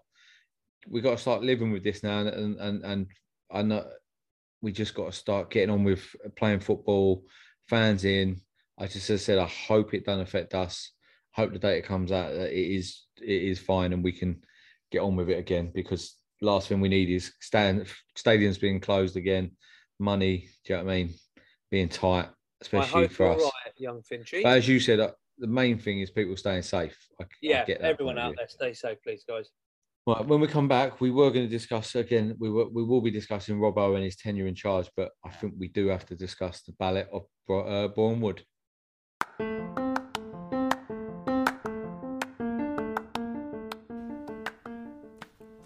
Speaker 1: We got to start living with this now, and and and I know we just got to start getting on with playing football, fans in. I just as I said, I hope it doesn't affect us. Hope the data comes out that it is it is fine, and we can get on with it again. Because last thing we need is stand stadiums being closed again, money. Do you know what I mean? Being tight, especially
Speaker 2: hope
Speaker 1: for
Speaker 2: you're
Speaker 1: us.
Speaker 2: right, young Finchy.
Speaker 1: But as you said, uh, the main thing is people staying safe. I, I
Speaker 2: yeah,
Speaker 1: get that
Speaker 2: everyone out there, stay safe, please, guys.
Speaker 1: Right, when we come back, we were going to discuss again. We were, we will be discussing Robbo and his tenure in charge, but I think we do have to discuss the ballot of Bro- uh, Boreham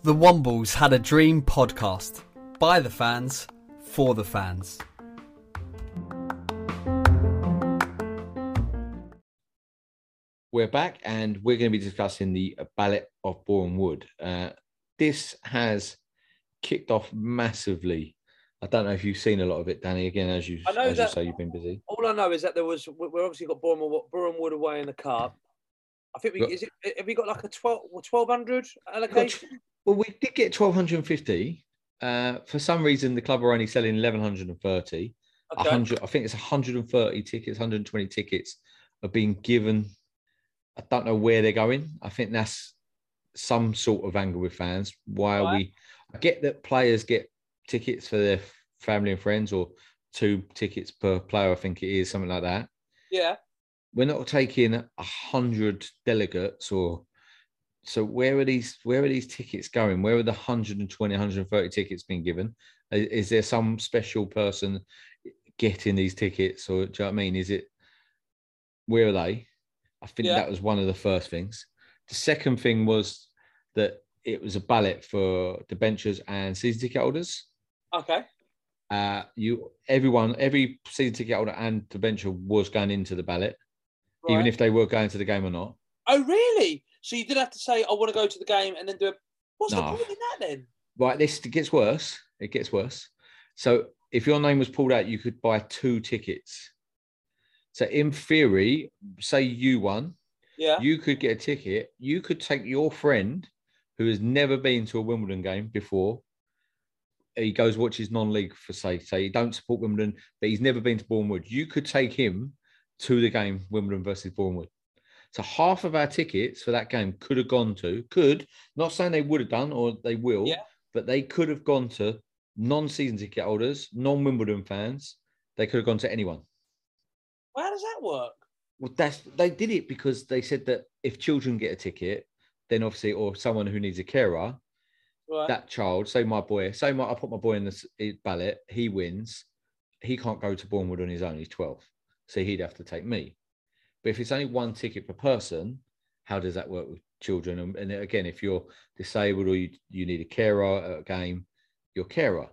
Speaker 3: The Wombles had a dream podcast by the fans for the fans.
Speaker 1: We're back, and we're going to be discussing the ballot of Boreham Wood. Uh, this has kicked off massively. I don't know if you've seen a lot of it, Danny. Again, as you
Speaker 2: I know
Speaker 1: as you
Speaker 2: that-
Speaker 1: say, you've been busy.
Speaker 2: All I know is that there was we- we've obviously got Boreham, Boreham Wood away in the cup. I think we
Speaker 1: Got-
Speaker 2: is it have we got like a 12 1200
Speaker 1: Got
Speaker 2: allocation?
Speaker 1: Well, we did get twelve hundred and fifty. Uh, for some reason, the club are only selling eleven hundred and thirty.
Speaker 2: Okay.
Speaker 1: hundred, I think it's 130 tickets, 120 tickets are being given. I don't know where they're going. I think that's some sort of anger with fans. Why are
Speaker 2: Right.
Speaker 1: we? I get that players get tickets for their family and friends, or two tickets per player. I think it is something like that.
Speaker 2: Yeah.
Speaker 1: We're not taking a hundred delegates, or so. Where are these? Where are these tickets going? Where are the 120, 130 tickets being given? Is there some special person getting these tickets, or do you know what I mean? Is it where are they? I think
Speaker 2: Yeah.
Speaker 1: that was one of the first things. The second thing was that it was a ballot for debentures and season ticket holders.
Speaker 2: Okay.
Speaker 1: Uh, you, everyone, every season ticket holder and debenture was going into the ballot, even if they were going to the game or not.
Speaker 2: Oh, really? So you did have to say, I want to go to the game and then do a. What's the point in that then?
Speaker 1: Right, this it gets worse. It gets worse. So if your name was pulled out, you could buy two tickets. So in theory, say you won,
Speaker 2: Yeah.
Speaker 1: you could get a ticket. You could take your friend who has never been to a Wimbledon game before. He goes watches non-league for say say he don't support Wimbledon, but he's never been to Bournemouth. You could take him to the game Wimbledon versus Bournemouth. So half of our tickets for that game could have gone to could not saying they would have done or they will,
Speaker 2: Yeah.
Speaker 1: but they could have gone to non-season ticket holders, non-Wimbledon fans. They could have gone to anyone.
Speaker 2: Well, how does that work?
Speaker 1: Well, that's they did it because they said that if children get a ticket, then obviously, or someone who needs a carer,
Speaker 2: Right.
Speaker 1: that child, say my boy, say my I put my boy in the ballot, he wins, he can't go to Bournemouth on his own. He's twelve, so he'd have to take me. But if it's only one ticket per person, how does that work with children? And, and again, if you're disabled or you, you need a carer at a game, you're carer.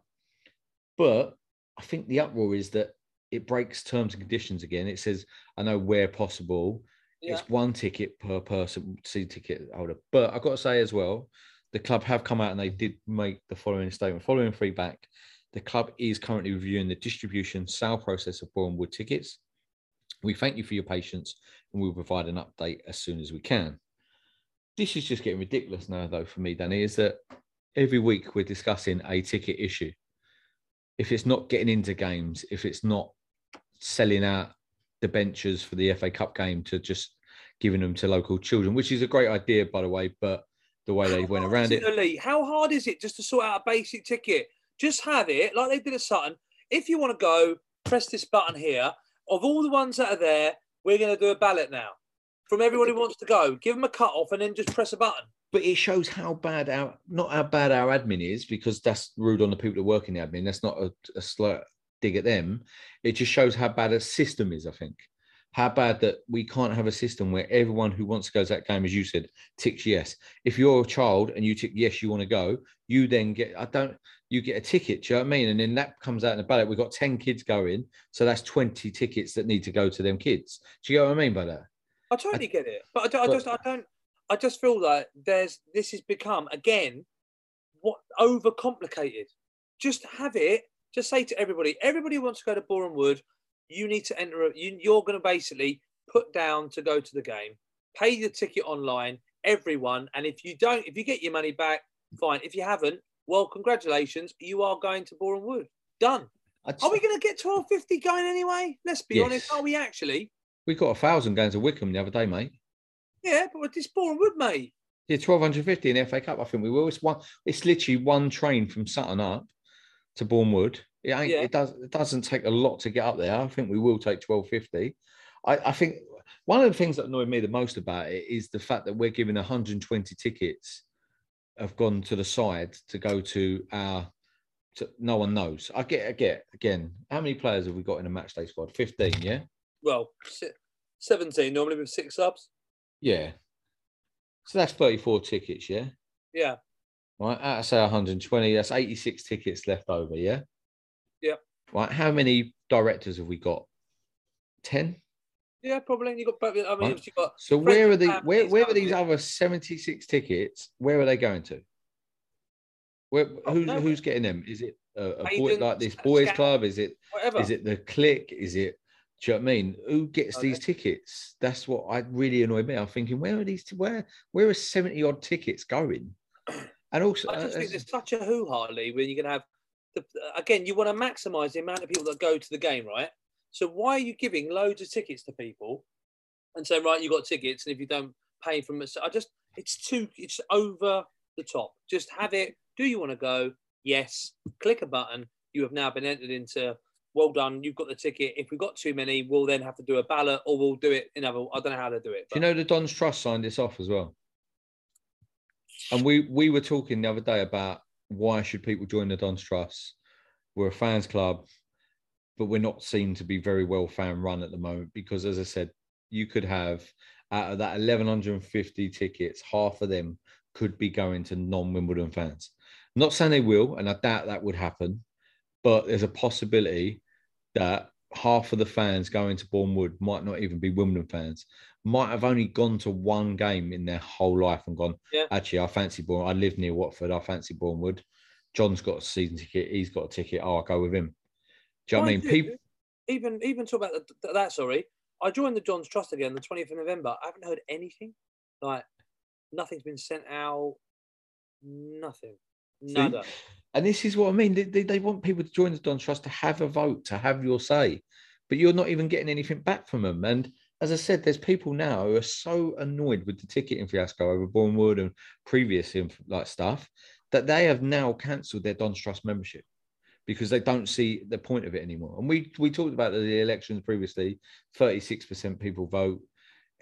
Speaker 1: But I think the uproar is that it breaks terms and conditions again. It says, I know where possible,
Speaker 2: yeah.
Speaker 1: it's one ticket per person, season ticket holder. But I've got to say as well, the club have come out and they did make the following statement. Following feedback, The club is currently reviewing the distribution sale process of Boreham Wood tickets. We thank you for your patience and we'll provide an update as soon as we can. This is just getting ridiculous now, though, for me, Danny, is that every week we're discussing a ticket issue. If it's not getting into games, if it's not selling out the benches for the FA Cup game to just giving them to local children, which is a great idea, by the way, but the way they went around it.
Speaker 2: Lee, how hard is it just to sort out a basic ticket? Just have it like they did at Sutton. If you want to go, press this button here. Of all the ones that are there, we're going to do a ballot now from everyone who wants to go. Give them a cut off and then just press a button.
Speaker 1: But it shows how bad our not how bad our admin is because that's rude on the people that work in the admin. That's not a, a slur dig at them. It just shows how bad a system is. I think how bad that we can't have a system where everyone who wants to go to that game, as you said, ticks yes. If you're a child and you tick yes, you want to go, you then get I don't you get a ticket. Do you know what I mean? And then that comes out in the ballot. We've got 10 kids going. So that's 20 tickets that need to go to them kids. Do you know what I mean by that?
Speaker 2: I totally get it, but I, don't, I just I don't I just feel like there's this has become again what overcomplicated. Just have it. Just say to everybody, everybody who wants to go to Boreham Wood. You need to enter. A, you, you're going to basically put down to go to the game. Pay the ticket online, everyone. And if you don't, if you get your money back, fine. If you haven't, well, congratulations, you are going to Boreham Wood. Done.
Speaker 1: Just,
Speaker 2: Are we going to get 1250 going anyway? Let's be
Speaker 1: Yes.
Speaker 2: honest. Are we actually?
Speaker 1: we got a thousand going to Wycombe the other day, mate.
Speaker 2: Yeah, but it's Boreham Wood, mate.
Speaker 1: Yeah, twelve hundred fifty in the FA Cup. I think we will. It's one. It's literally one train from Sutton up to Bournemouth. It ain't.
Speaker 2: Yeah.
Speaker 1: It does. It doesn't take a lot to get up there. I think we will take twelve fifty. I, I think one of the things that annoyed me the most about it is the fact that we're giving one hundred and twenty tickets have gone to the side to go to our. To, no one knows. I get. I get. Again, how many players have we got in a match day squad? Fifteen. Yeah.
Speaker 2: Well, 17 normally with six subs.
Speaker 1: Yeah. So that's thirty-four tickets. Yeah.
Speaker 2: Yeah.
Speaker 1: Right? Out of say 120, that's 86 tickets left over, yeah?
Speaker 2: Yeah.
Speaker 1: Right. How many directors have we got? 10?
Speaker 2: Yeah, probably. You got, I mean,
Speaker 1: Right.
Speaker 2: you got.
Speaker 1: So where are the where, where are these other 76 tickets? Where are they going to? Where
Speaker 2: Oh,
Speaker 1: who's
Speaker 2: no.
Speaker 1: who's getting them? Is it a, a boy like this boys club? Is it
Speaker 2: Whatever.
Speaker 1: is it the click? Is it do you know what I mean? Who gets
Speaker 2: Are
Speaker 1: these tickets? That's what I really annoyed me. I'm thinking, where are these? Where where are 70 odd tickets going? [CLEARS THROAT] And also,
Speaker 2: I just
Speaker 1: uh,
Speaker 2: think there's such a hoo ha, Lee, when you're going to have. The, again, you want to maximise the amount of people that go to the game, right? So why are you giving loads of tickets to people and saying, right, you got tickets, and if you don't pay from it, I just, it's too, it's over the top. Just have it. Do you want to go? Yes. Click a button. You have now been entered into. Well done. You've got the ticket. If we've got too many, we'll then have to do a ballot, or we'll do it in other. I don't know how to do it.
Speaker 1: Do you know the Don's Trust signed this off as well? And we we were talking the other day about why should people join the Don's Trust? We're a fans club, but we're not seen to be very well fan run at the moment because, as I said, you could have out of that 1150 tickets, half of them could be going to non-Wimbledon fans. I'm not saying they will, and I doubt that would happen, but there's a possibility that half of the fans going to Bournemouth might not even be Wimbledon fans, might have only gone to one game in their whole life and gone,
Speaker 2: Yeah.
Speaker 1: actually, I fancy Bournemouth. I live near Watford. I fancy Bournemouth. John's got a season ticket. He's got a ticket. Oh, I'll go with him. Do you know what I mean? People,
Speaker 2: even even talk about the, that. Sorry, I joined the Dons Trust again the 20th of November. I haven't heard anything. Like nothing's been sent out. Nothing. Nada.
Speaker 1: and this is what I mean. They, they, they want people to join the Don Trust to have a vote, to have your say, but you're not even getting anything back from them. And as I said, there's people now who are so annoyed with the ticketing fiasco over Bournemouth and previous like stuff that they have now cancelled their Don Trust membership because they don't see the point of it anymore. And we we talked about the elections previously. Thirty six percent people vote.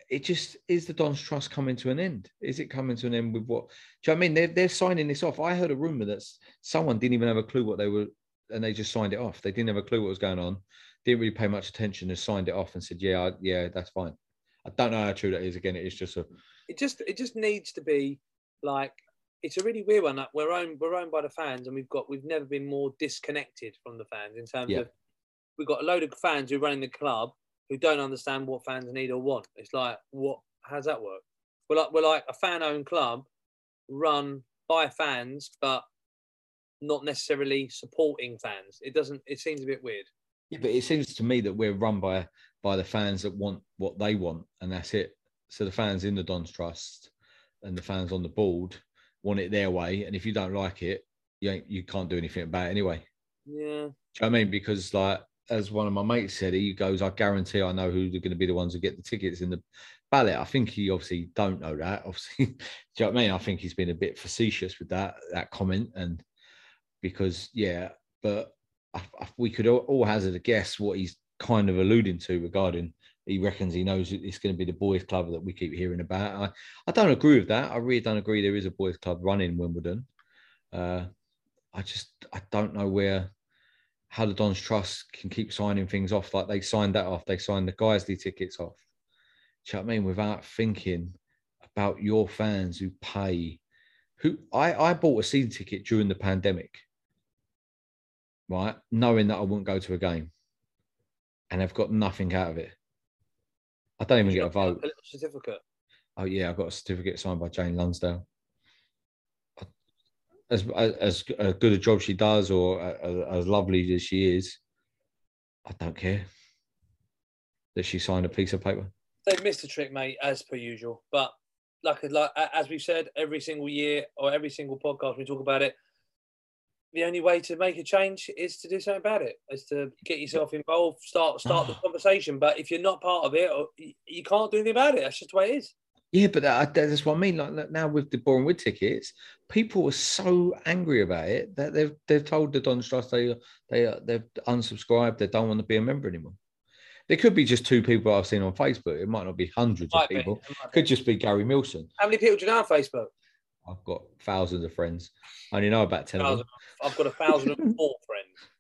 Speaker 1: It just is the Don's Trust coming to an end? Is it coming to an end with what? Do you know what I mean? They're, they're signing this off. I heard a rumor that someone didn't even have a clue what they were, and they just signed it off. They didn't have a clue what was going on, didn't really pay much attention, and signed it off and said, "Yeah, I, yeah, that's fine." I don't know how true that is. Again, it is just a
Speaker 2: It just it just needs to be like it's a really weird one. That we're owned we're owned by the fans, and we've got we've never been more disconnected from the fans in terms
Speaker 1: Yeah.
Speaker 2: of we've got a load of fans who are running the club who don't understand what fans need or want. It's like what how's that work? We're like we're like a fan owned club run by fans, but not necessarily supporting fans. It doesn't. It seems a bit weird.
Speaker 1: Yeah, but it seems to me that we're run by by the fans that want what they want, and that's it. So the fans in the Dons Trust and the fans on the board want it their way, and if you don't like it, you ain't, you can't do anything about it anyway.
Speaker 2: Yeah.
Speaker 1: Do you know what I mean? Because like as one of my mates said, he goes, I guarantee I know who are going to be the ones who get the tickets in the ballot. I think he obviously don't know that. Obviously, [LAUGHS] do you know what I mean? I think he's been a bit facetious with that that comment, and because yeah, but I, I, we could all, all hazard a guess what he's kind of alluding to regarding. He reckons he knows it's going to be the boys' club that we keep hearing about. I, I don't agree with that. I really don't agree. There is a boys' club running Wimbledon. Uh, I just I don't know where how the Dons Trust can keep signing things off like they signed that off. They signed the Guiseley tickets off. Do you know what I mean? Without thinking about your fans who pay. Who I, I bought a season ticket during the pandemic, right? Knowing that I wouldn't go to a game. And I've got nothing out of it. I don't even get a vote.
Speaker 2: little certificate.
Speaker 1: Oh yeah, I've got a certificate signed by Jane Lonsdale. As as as good a job she does, or as, as lovely as she is, I don't care that she signed a piece of paper.
Speaker 2: They've missed a trick, mate, as per usual. But like, like as we've said, every single year or every single podcast we talk about it. The only way to make a change is to do something about it. Is to get yourself involved, start start the ah. conversation. But if you're not part of it, you can't do anything about it. That's just the way it is.
Speaker 1: Yeah, but that, that's what I mean. Like now with the Boreham Wood tickets, people are so angry about it that they've they've told the Don Trust they they they've unsubscribed. They don't want to be a member anymore. There could be just two people I've seen on Facebook. It might not be hundreds
Speaker 2: Might
Speaker 1: of
Speaker 2: be,
Speaker 1: people.
Speaker 2: it be.
Speaker 1: Could just be Gary Milson.
Speaker 2: How many people do you know on Facebook?
Speaker 1: I've got thousands of friends. I only know about ten of them.
Speaker 2: Thousand. I've got a thousand and four [LAUGHS] friends.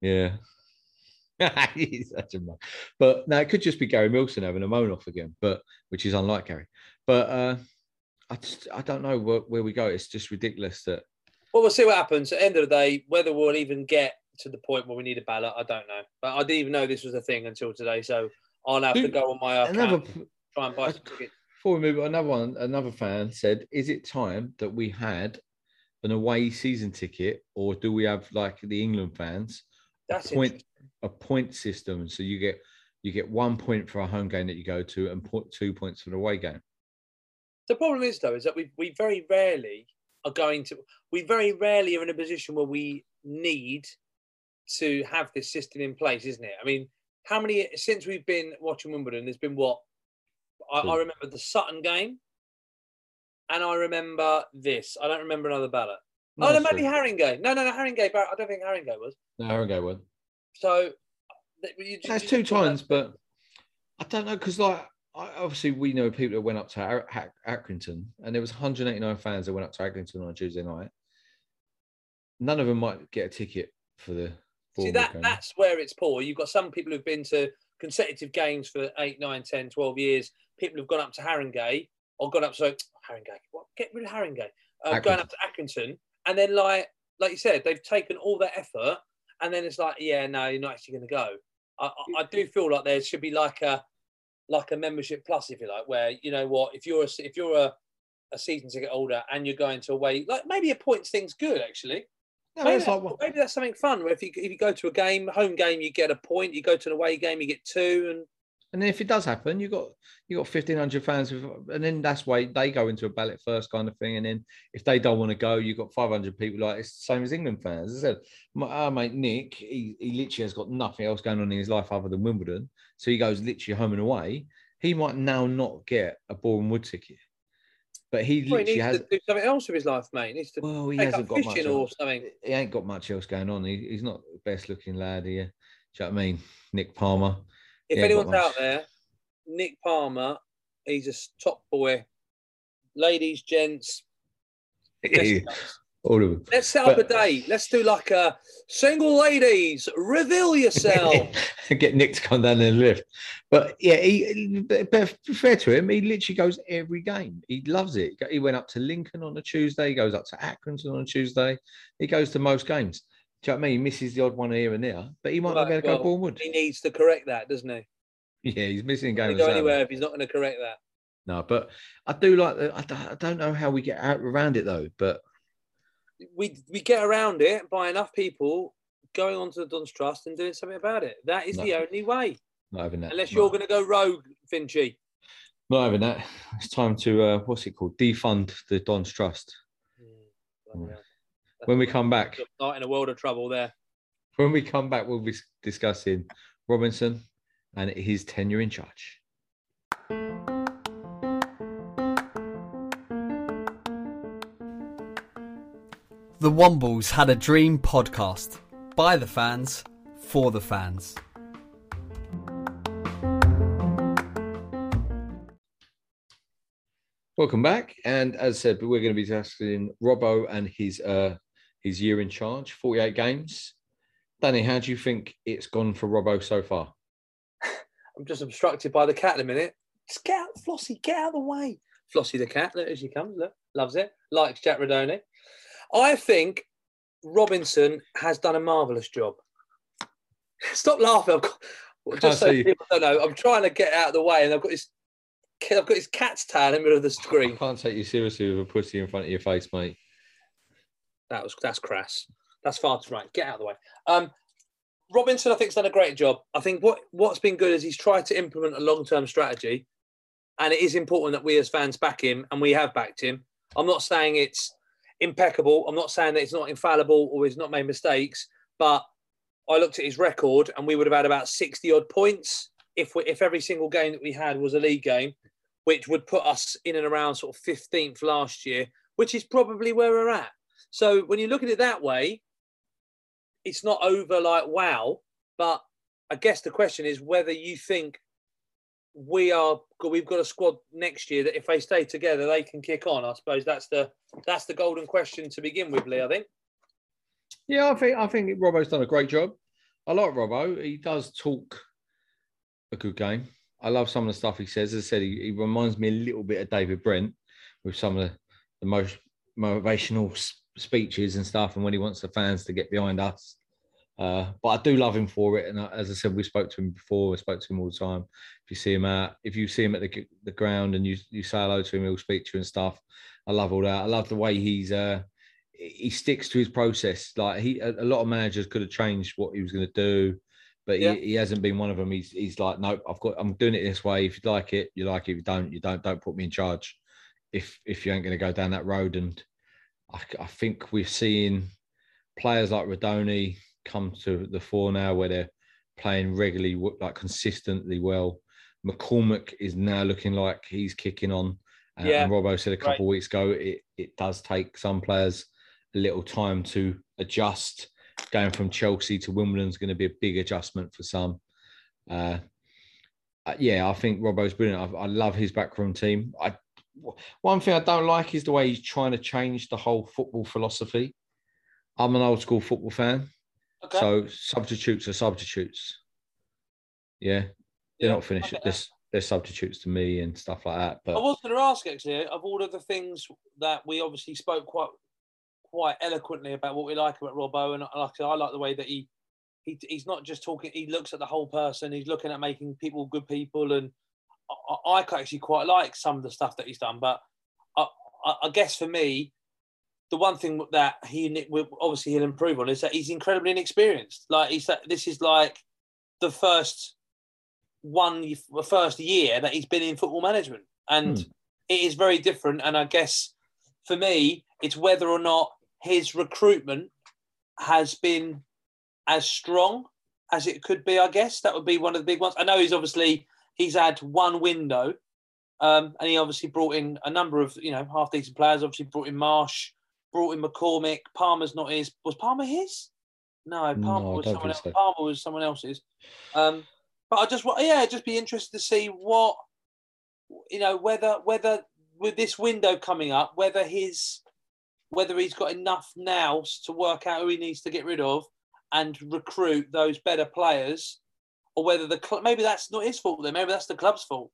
Speaker 1: Yeah. [LAUGHS] He's such a man. But now it could just be Gary Milson having a moan off again, but which is unlike Gary. But uh I just I don't know where, where we go. It's just ridiculous that
Speaker 2: Well, we'll see what happens. At the end of the day, whether we'll even get to the point where we need a ballot, I don't know. But I didn't even know this was a thing until today. So I'll have to go on my account,
Speaker 1: another
Speaker 2: try and buy some tickets.
Speaker 1: Before we move on, another one, another fan said, Is it time that we had an away season ticket, or do we have like the England fans
Speaker 2: That's
Speaker 1: a point a point system? So you get you get one point for a home game that you go to and put two points for the away game.
Speaker 2: The problem is though, is that we we very rarely are going to. We very rarely are in a position where we need to have this system in place, isn't it? I mean, how many since we've been watching Wimbledon? There's been what? I,
Speaker 1: hmm.
Speaker 2: I remember the Sutton game, and I remember this. I don't remember another ballot.
Speaker 1: No,
Speaker 2: oh no, maybe. Haringey. No, no, no, Haringey. I don't think Haringey was.
Speaker 1: No, Haringey was.
Speaker 2: So you,
Speaker 1: That's
Speaker 2: you-
Speaker 1: two times, but I don't know because like I, obviously we know people that went up to Ar- Ac- Accrington, and there was 189 fans that went up to Accrington on a Tuesday night. None of them might get a ticket for the.
Speaker 2: See that
Speaker 1: game.
Speaker 2: that's where it's poor. You've got some people who've been to consecutive games for 8, 9, 10, 12 years. People who've gone up to Haringey or gone up so Haringey. What get rid of Haringey. Uh, going up to Accrington and then like like you said, they've taken all that effort and then it's like, yeah, no, you're not actually gonna go. I, I, I do feel like there should be like a like a membership plus, if you like, where you know what, if you're a if you're a, a season ticket holder and you're going to away, like maybe a points thing's good actually.
Speaker 1: No,
Speaker 2: maybe, that's,
Speaker 1: like-
Speaker 2: maybe that's something fun. Where if you if you go to a game, home game, you get a point. You go to an away game, you get two. And
Speaker 1: And then if it does happen, you got you got fifteen hundred fans, with, and then that's why they go into a ballot first kind of thing. And then if they don't want to go, you got five hundred people. Like it's the same as England fans. As I said, my our mate Nick, he, he literally has got nothing else going on in his life other than Wimbledon. So he goes literally home and away. He might now not get a Boreham Wood ticket, but he
Speaker 2: well, he
Speaker 1: literally
Speaker 2: needs
Speaker 1: has.
Speaker 2: to do something else with his life, mate. He needs to
Speaker 1: Well, he hasn't
Speaker 2: up
Speaker 1: got much.
Speaker 2: fishing or something.
Speaker 1: He ain't got much else going on. He, he's not the best looking lad here. Do you know what I mean? Nick Palmer.
Speaker 2: If anyone's out there, Nick Palmer, he's a top boy. Ladies, gents, [LAUGHS]
Speaker 1: All of them.
Speaker 2: let's set up
Speaker 1: But-
Speaker 2: a day. Let's do like a single ladies, reveal yourself. [LAUGHS]
Speaker 1: get Nick to come down in the lift. But yeah, he, but fair to him, he literally goes every game. He loves it. He went up to Lincoln on a Tuesday. He goes up to Accrington on a Tuesday. He goes to most games. Do you know what I mean? He misses the odd one here and there, but he might not be able to go Bournemouth.
Speaker 2: he needs to correct that, doesn't he?
Speaker 1: Yeah, he's missing games.
Speaker 2: go anywhere if he's not going to correct that.
Speaker 1: No, but I do like. The, I don't know how we get out around it though. But
Speaker 2: we we get around it by enough people going onto the Don's Trust and doing something about it. That is
Speaker 1: No.
Speaker 2: the only way.
Speaker 1: Not having that.
Speaker 2: Unless you're going to go rogue, Finchy.
Speaker 1: Not having that. It's time to uh, what's it called? Defund the Don's Trust.
Speaker 2: Mm.
Speaker 1: When we come back,
Speaker 2: Not in a world of trouble there.
Speaker 1: when we come back, we'll be discussing Robinson and his tenure in charge.
Speaker 3: The Wombles had a dream podcast by the fans for the fans.
Speaker 1: Welcome back, and as I said, we're going to be discussing Robbo and his uh, his year in charge, forty eight games. Danny, how do you think it's gone for Robbo so far? [LAUGHS]
Speaker 2: I'm just obstructed by the cat in a minute. Just get out, Flossie, get out of the way. Flossie the cat, look, as she comes, look, loves it, likes Jack Rudoni. I think Robinson has done a marvellous job. [LAUGHS] Stop laughing. I've got, just so people don't know, I'm trying to get out of the way and I've got this I've got his cat's tail in the middle of the
Speaker 1: I
Speaker 2: screen.
Speaker 1: can't take you seriously with a pussy in front of your face, mate.
Speaker 2: That was that's crass. That's far too right. Get out of the way. Um, Robinson, I think, has done a great job. I think what what's been good is he's tried to implement a long term strategy, and it is important that we as fans back him, and we have backed him. I'm not saying it's impeccable. I'm not saying that it's not infallible or he's not made mistakes, but I looked at his record, and we would have had about 60 odd points if we, if every single game that we had was a league game, which would put us in and around sort of 15th last year, which is probably where we're at. So when you look at it that way, it's not over like wow. But I guess the question is whether you think we are we've got a squad next year that if they stay together they can kick on. I suppose that's the that's the golden question to begin with, Lee. I think.
Speaker 1: Yeah, I think I think Robbo's done a great job. I like Robbo. He does talk a good game. I love some of the stuff he says. As I said, he, he reminds me a little bit of David Brent with some of the, the most motivational speeches and stuff, and when he wants the fans to get behind us. Uh, but I do love him for it. And as I said, we spoke to him before. We spoke to him all the time. If you see him out, if you see him at the, the ground and you you say hello to him, he'll speak to you and stuff. I love all that. I love the way he's uh, he sticks to his process. Like he, a, a lot of managers could have changed what he was going to do, but
Speaker 2: Yeah.
Speaker 1: he, he hasn't been one of them. He's he's like, nope, I've got, I'm doing it this way. If you like it, you like it. If you don't, you don't. Don't put me in charge. If if you ain't going to go down that road, and I, I think we're seeing players like Rudoni come to the fore now, where they're playing regularly, like consistently well. McCormick is now looking like he's kicking on. Uh,
Speaker 2: Yeah,
Speaker 1: and Robbo said a
Speaker 2: right.
Speaker 1: couple of weeks ago, it, it does take some players a little time to adjust. Going from Chelsea to Wimbledon is going to be a big adjustment for some. Uh, uh, yeah, I think Robbo's brilliant. I, I love his backroom team. I one thing I don't like is the way he's trying to change the whole football philosophy. I'm an old school football fan,
Speaker 2: Okay.
Speaker 1: so substitutes are substitutes. Yeah, they're
Speaker 2: Yeah,
Speaker 1: not finished.
Speaker 2: I
Speaker 1: They're, substitutes to me and stuff like that. But I
Speaker 2: was going to ask actually of all of the things that we obviously spoke quite quite eloquently about what we like about Robbo, and like I said, I like the way that he he he's not just talking; he looks at the whole person. He's looking at making people good people, and I, I actually quite like some of the stuff that he's done. But I, I guess for me, the one thing that he obviously he'll improve on is that he's incredibly inexperienced. Like he's this is like the first one the first year that he's been in football management, and it is very different. And I guess for me, it's whether or not his recruitment has been as strong as it could be. I guess that would be one of the big ones. I know he's obviously he's had one window, um, and he obviously brought in a number of you know half decent players. Obviously brought in Marsh, brought in McCormick. Palmer's not his. Was Palmer his? No,
Speaker 1: No,
Speaker 2: Palmer
Speaker 1: I
Speaker 2: was someone
Speaker 1: think
Speaker 2: else.
Speaker 1: so.
Speaker 2: Palmer was someone else's. Um, but I just wa- yeah, I'd just be interested to see what you know whether whether with this window coming up, whether his whether he's got enough now to work out who he needs to get rid of and recruit those better players, or whether the club maybe that's not his fault. Then maybe that's the club's fault.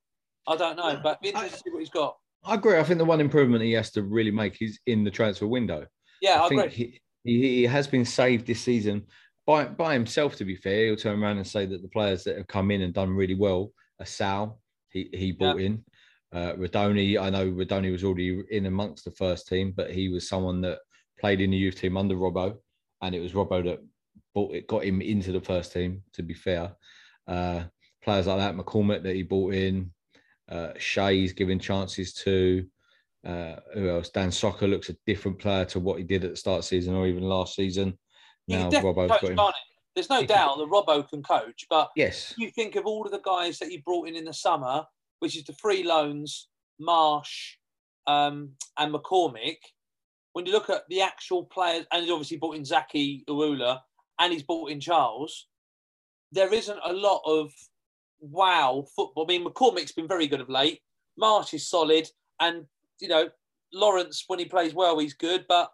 Speaker 2: I don't know, but it'd be interesting to see what he's got.
Speaker 1: I agree. I think the one improvement he has to really make is in the transfer window.
Speaker 2: Yeah, I,
Speaker 1: think
Speaker 2: agree.
Speaker 1: he, he has been saved this season by by himself. To be fair, he'll turn around and say that the players that have come in and done really well are Sal. He he brought in uh, Rudoni. I know Rudoni was already in amongst the first team, but he was someone that played in the youth team under Robbo, and it was Robbo that bought it, got him into the first team. To be fair, uh, players like that, McCormick that he bought in, uh, Shay's given chances to. Uh, who else? Dan Csóka looks a different player to what he did at the start of the season or even last season. Now Robbo's got him.
Speaker 2: There's no doubt that Robbo can coach, but
Speaker 1: Yes,
Speaker 2: you think of all of the guys that he brought in in the summer, which is the free loans, Marsh, um, and McCormick. When you look at the actual players, and he's obviously brought in Zaki Oualah, and he's brought in Charles, there isn't a lot of wow football. I mean, McCormick's been very good of late. Marsh is solid, and you know Lawrence when he plays well, he's good. But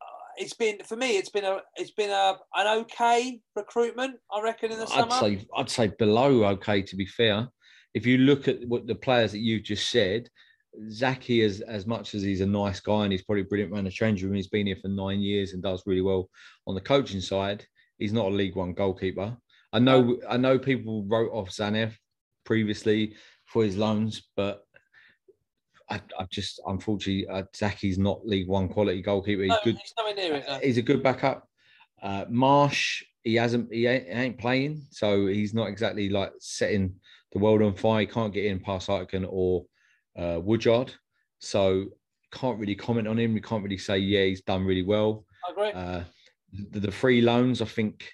Speaker 2: uh, it's been for me, it's been a it's been a an okay recruitment, I reckon, in the summer.
Speaker 1: I'd say I'd say below okay. To be fair, if you look at what the players that you've just said, Zaki, as as much as he's a nice guy and he's probably brilliant around the change room, he's been here for nine years and does really well on the coaching side. He's not a League One goalkeeper. I know I know people wrote off Tzanev previously for his loans, but I, I just unfortunately uh, Zaki's not League One quality goalkeeper. He's
Speaker 2: No,
Speaker 1: good.
Speaker 2: he's nowhere near it. no.
Speaker 1: He's a good backup. Uh, Marsh, he hasn't, he ain't, ain't playing, so he's not exactly like setting the world on fire. He can't get in past Aitken or uh, Woodyard, so can't really comment on him. We can't really say yeah, he's done really well.
Speaker 2: I agree.
Speaker 1: Uh, the, the free loans, I think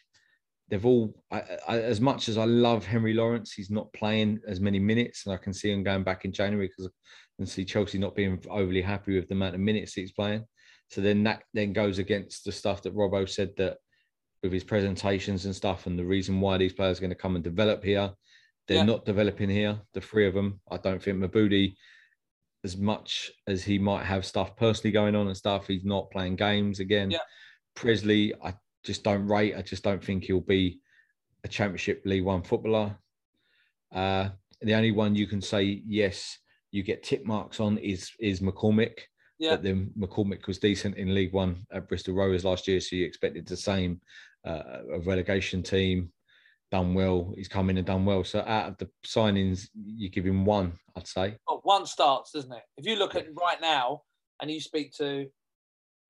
Speaker 1: they've all. I, I, as much as I love Henry Lawrence, he's not playing as many minutes, and I can see him going back in January because I can see Chelsea not being overly happy with the amount of minutes he's playing. So then that then goes against the stuff that Robbo said that with his presentations and stuff, and the reason why these players are going to come and develop here. They're
Speaker 2: Yeah.
Speaker 1: not developing here. The three of them, I don't think Mebude, as much as he might have stuff personally going on and stuff, he's not playing games again.
Speaker 2: Yeah.
Speaker 1: Pressley, I just don't rate. I just don't think he'll be a Championship League One footballer. Uh, the only one you can say yes, you get tip marks on is is McCormick.
Speaker 2: Yeah.
Speaker 1: But then McCormick was decent in League One at Bristol Rovers last year, so you expected the same. Uh, a relegation team, done well. He's come in and done well. So out of the signings, you give him one, I'd say.
Speaker 2: Well, one starts, doesn't it? If you look at right now and you speak to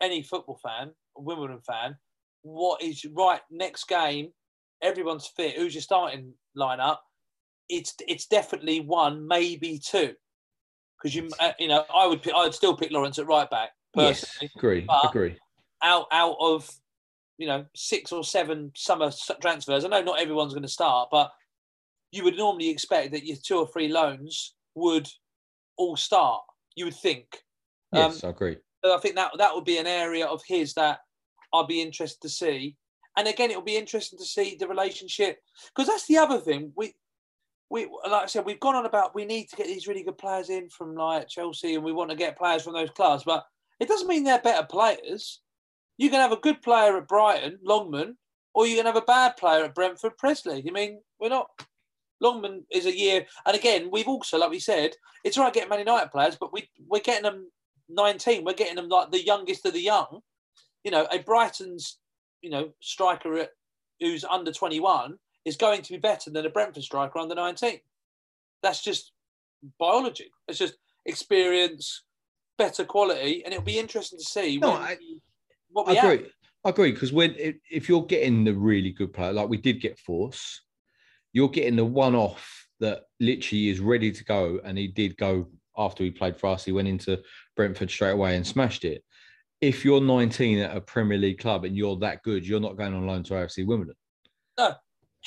Speaker 2: any football fan, a Wimbledon fan, what is right next game? Everyone's fit. Who's your starting lineup? It's it's definitely one, maybe two, because you uh, you know I would pick, I'd still pick Lawrence at right back
Speaker 1: Yes,
Speaker 2: personally.
Speaker 1: agree,
Speaker 2: But-
Speaker 1: agree.
Speaker 2: Out out of you know six or seven summer transfers, I know not everyone's going to start, but you would normally expect that your two or three loans would all start. You would think. Um,
Speaker 1: Yes, I agree.
Speaker 2: So I think that that would be an area of his that I'd be interested to see. And again, it'll be interesting to see the relationship because that's the other thing. We we like I said, we've gone on about we need to get these really good players in from like Chelsea, and we want to get players from those clubs, but it doesn't mean they're better players. You can have a good player at Brighton, Longman, or you can have a bad player at Brentford, Pressley. I mean, we're not. Longman is a year, and again, we've also, like we said, it's all right getting Man United players, but we we're getting them 19. We're getting them like the youngest of the young. You know, a Brighton's, you know, striker who's under 21 is going to be better than a Brentford striker under 19. That's just biology. It's just experience, better quality, and it'll be interesting to see
Speaker 1: No, I-
Speaker 2: we- what
Speaker 1: I
Speaker 2: we have.
Speaker 1: agree. I agree because when if, you're getting the really good player, like we did get Force, you're getting the one off that literally is ready to go, and he did go after he played for us. He went into Brentford straight away and smashed it. If you're 19 at a Premier League club and you're that good, you're not going on loan to AFC Wimbledon.
Speaker 2: No.
Speaker 1: Do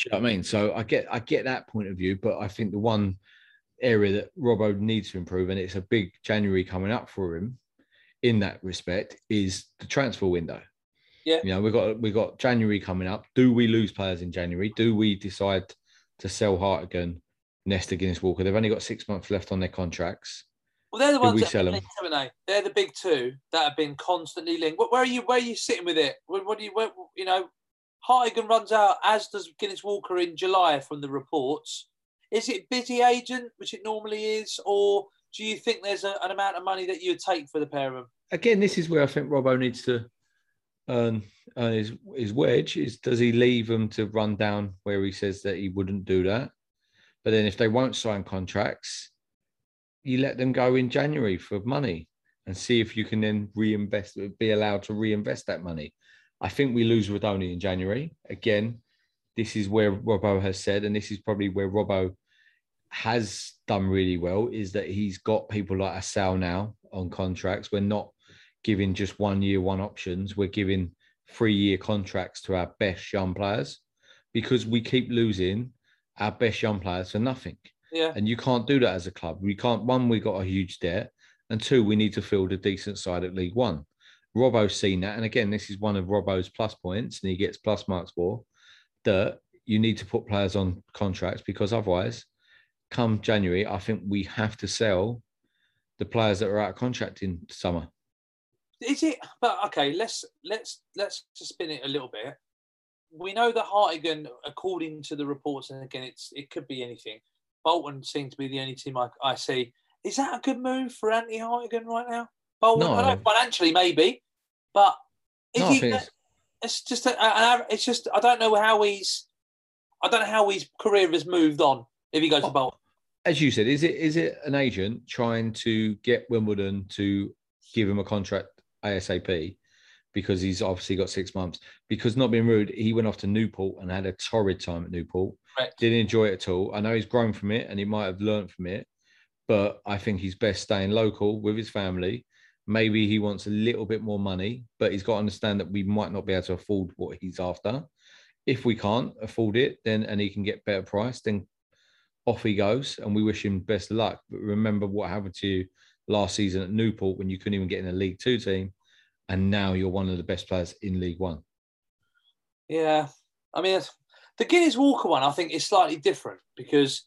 Speaker 1: you know what I mean? So I get I get that point of view, but I think the one area that Robbo needs to improve, and it's a big January coming up for him in that respect, is the transfer window.
Speaker 2: Yeah.
Speaker 1: You know, we've got we got January coming up. Do we lose players in January? Do we decide to sell Hartigan, Nesta Guinness Walker? They've only got six months left on their contracts.
Speaker 2: Well, they're the ones that have
Speaker 1: sell
Speaker 2: been
Speaker 1: 'em?
Speaker 2: linked, haven't they? They're the big two that have been constantly linked. Where, where are you? Where are you sitting with it? What, what do you? Where, you know, Hartigan runs out as does Guinness Walker in July from the reports. Is it busy agent, which it normally is, or do you think there's a, an amount of money that you would take for the pair of them?
Speaker 1: Again, this is where I think Robbo needs to earn, earn his his wedge. Is does he leave them to run down where he says that he wouldn't do that? But then if they won't sign contracts, you let them go in January for money. and see if you can then reinvest, be allowed to reinvest that money. I think we lose Rudoni in January. Again, this is where Robbo has said, and this is probably where Robbo has done really well, is that he's got people like Assal now on contracts. We're not giving just one year, one options. We're giving three year contracts to our best young players because we keep losing our best young players for nothing.
Speaker 2: Yeah.
Speaker 1: And you can't do that as a club. We can't, one, we got a huge debt, and two, we need to field a decent side at League One. Robbo's seen that. And again, this is one of Robbo's plus points, and he gets plus marks for that you need to put players on contracts because otherwise, come January, I think we have to sell the players that are out of contract in summer.
Speaker 2: Is it? But okay, let's let's let's just spin it a little bit. We know that Hartigan, according to the reports, and again, it's it could be anything. Bolton seem to be the only team I, I see. Is that a good move for Anthony Hartigan right now? Bolton,
Speaker 1: No.
Speaker 2: I don't financially maybe, but if
Speaker 1: No,
Speaker 2: he,
Speaker 1: it's-
Speaker 2: it's just a, it's just I don't know how he's I don't know how his career has moved on if he goes to
Speaker 1: Oh,
Speaker 2: Bolton.
Speaker 1: As you said, is it is it an agent trying to get Wimbledon to give him a contract ASAP because he's obviously got six months? Because not being rude, he went off to Newport and had a torrid time at Newport.
Speaker 2: Correct.
Speaker 1: Didn't enjoy it at all. I know he's grown from it and he might have learned from it, but I think he's best staying local with his family. Maybe he wants a little bit more money, but he's got to understand that we might not be able to afford what he's after. If we can't afford it, then and he can get better price, then off he goes. And we wish him best of luck. But remember what happened to you last season at Newport when you couldn't even get in a League Two team, and now you're one of the best players in League One.
Speaker 2: Yeah, I mean, it's- the Guinness Walker one, I think, is slightly different because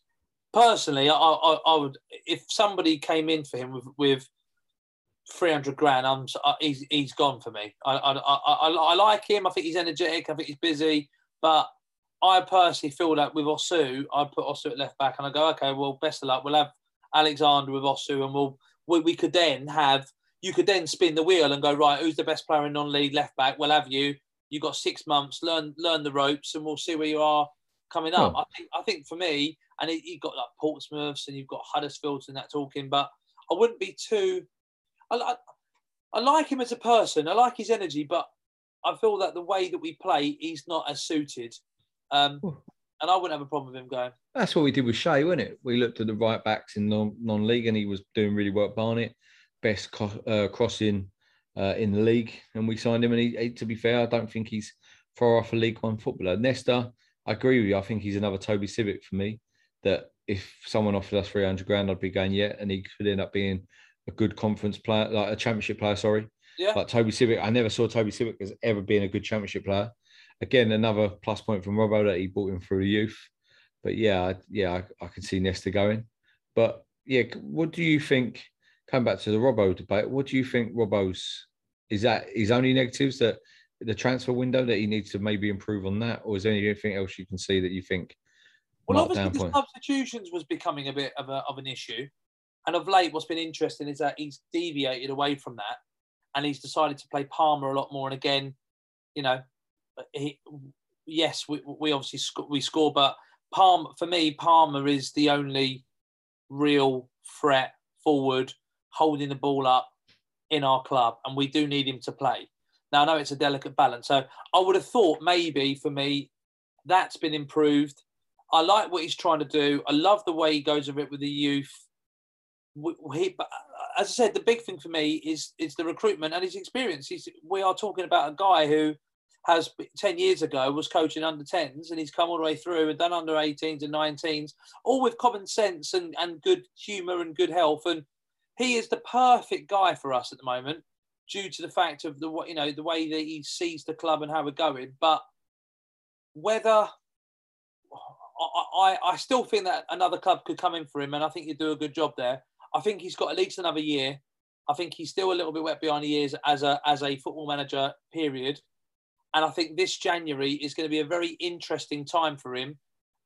Speaker 2: personally, I, I, I would if somebody came in for him with with three hundred grand, I'm uh, he's he's gone for me. I I, I I I like him. I think he's energetic. I think he's busy, but I personally feel that with Osew, I put Osew at left back, and I go, okay, well, best of luck. We'll have Alexander with Osew, and we'll we, we could then have you could then spin the wheel and go right. Who's the best player in non-league left back? We'll have you you've got six months, learn learn the ropes, and we'll see where you are coming up.
Speaker 1: Oh.
Speaker 2: I think I think for me, and it, you've got like Portsmouths and you've got Huddersfields and that talking, but I wouldn't be too. I, I, I like him as a person. I like his energy, but I feel that the way that we play, he's not as suited. Um, and I wouldn't have a problem with him going.
Speaker 1: That's what we did with Shea, wasn't it? We looked at the right backs in non- non-league, and he was doing really well at Barnet, best co- uh, crossing uh, in the league, and we signed him. And he, to be fair, I don't think he's far off a League One footballer. Nesta, I agree with you. I think he's another Toby Sibbick for me. That if someone offered us three hundred grand, I'd be going yeah, and he could end up being a good conference player, like a championship player. Sorry,
Speaker 2: Yeah.
Speaker 1: Like Toby Sibbick, I never saw Toby Sibbick as ever being a good championship player. Again, another plus point from Robbo that he brought him through the youth. But yeah, yeah, I, I can see Nesta going. But yeah, what do you think? Coming back to the Robbo debate, what do you think Robbo's is that his only negatives that the transfer window that he needs to maybe improve on that, or is there anything else you can see that you think?
Speaker 2: Well, obviously, the substitutions was becoming a bit of, a, of an issue. And of late, what's been interesting is that he's deviated away from that and he's decided to play Palmer a lot more. And again, you know, he, yes, we, we obviously sc- we score, but Palmer, for me, Palmer is the only real threat forward holding the ball up in our club. And we do need him to play. Now, I know it's a delicate balance. So I would have thought maybe for me, that's been improved. I like what he's trying to do. I love the way he goes of it with the youth. He, uh, as I said, the big thing for me is is the recruitment and his experience. He's, we are talking about a guy who has ten years ago was coaching under 10s and he's come all the way through and done under 18s and 19s, all with common sense and, and good humour and good health. And he is the perfect guy for us at the moment, due to the fact of the you know the way that he sees the club and how we're going. But whether I, I, I still think that another club could come in for him, and I think he'd do a good job there. I think he's got at least another year. I think he's still a little bit wet behind the ears as a as a football manager. Period. And I think this January is going to be a very interesting time for him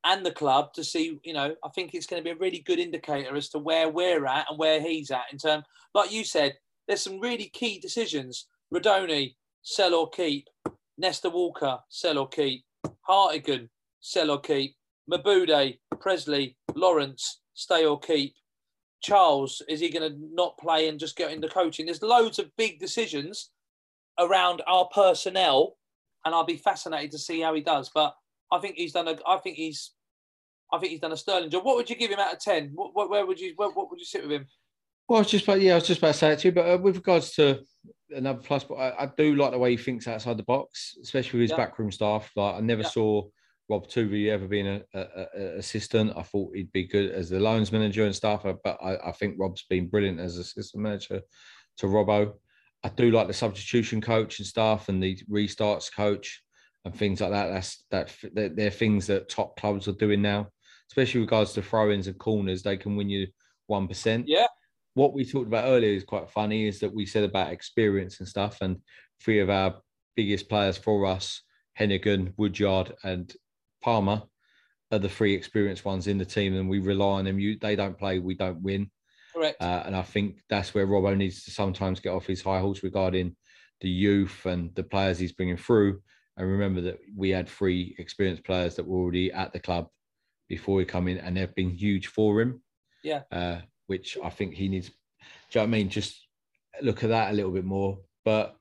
Speaker 2: and the club to see. You know, I think it's going to be a really good indicator as to where we're at and where he's at in terms. Like you said, there's some really key decisions. Rudoni, sell or keep. Nesta Walker, sell or keep. Hartigan, sell or keep. Mebude, Pressley, Lawrence, stay or keep. Charles, is he going to not play and just get into coaching? There's loads of big decisions around our personnel, and I'll be fascinated to see how he does. But I think he's done a. I think he's. I think he's done a sterling job. What would you give him out of ten? What, what where would you where, what would you sit with him?
Speaker 1: Well, I was just about yeah, I was just about to say it too. But uh, with regards to another plus, but I, I, do like the way he thinks outside the box, especially with his yeah. backroom staff. Like I never yeah. saw Rob Tuvey ever being an assistant. I thought he'd be good as the loans manager and stuff. Uh, but I, I think Rob's been brilliant as assistant manager to Robbo. I do like the substitution coach and stuff, and the restarts coach and things like that. That's that they're, they're things that top clubs are doing now, especially regards to throw-ins and corners. They can win you one percent.
Speaker 2: Yeah,
Speaker 1: what we talked about earlier is quite funny is that we said about experience and stuff, and three of our biggest players for us, Heneghan, Woodyard, and Palmer, are the three experienced ones in the team, and we rely on them. You, they don't play, we don't win.
Speaker 2: Correct.
Speaker 1: Uh, and I think that's where Robbo needs to sometimes get off his high horse regarding the youth and the players he's bringing through. And remember that we had three experienced players that were already at the club before we come in, and they've been huge for him.
Speaker 2: Yeah.
Speaker 1: Uh, which I think he needs. Do you know what I mean? Just look at that a little bit more. But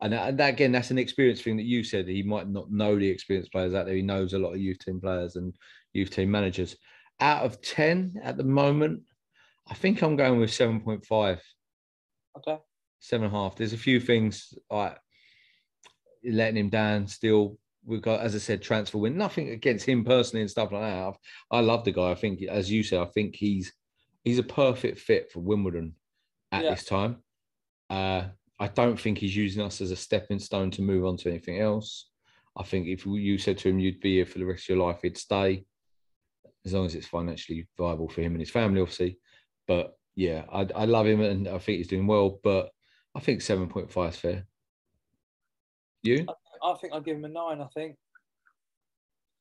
Speaker 1: and and that, again, that's an experience thing that you said. He might not know the experienced players out there. He knows a lot of youth team players and youth team managers. Out of ten at the moment, I think I'm going with seven point five.
Speaker 2: Okay.
Speaker 1: Seven and a half. There's a few things like letting him down. Still, we've got, as I said, transfer win. Nothing against him personally and stuff like that. I love the guy. I think, as you said, I think he's he's a perfect fit for Wimbledon at yeah. this time. Uh, I don't think he's using us as a stepping stone to move on to anything else. I think if you said to him you'd be here for the rest of your life, he'd stay as long as it's financially viable for him and his family, obviously. But yeah, I, I love him and I think he's doing well. But I think seven point five is fair. You?
Speaker 2: I, I think I'll give him a nine. I think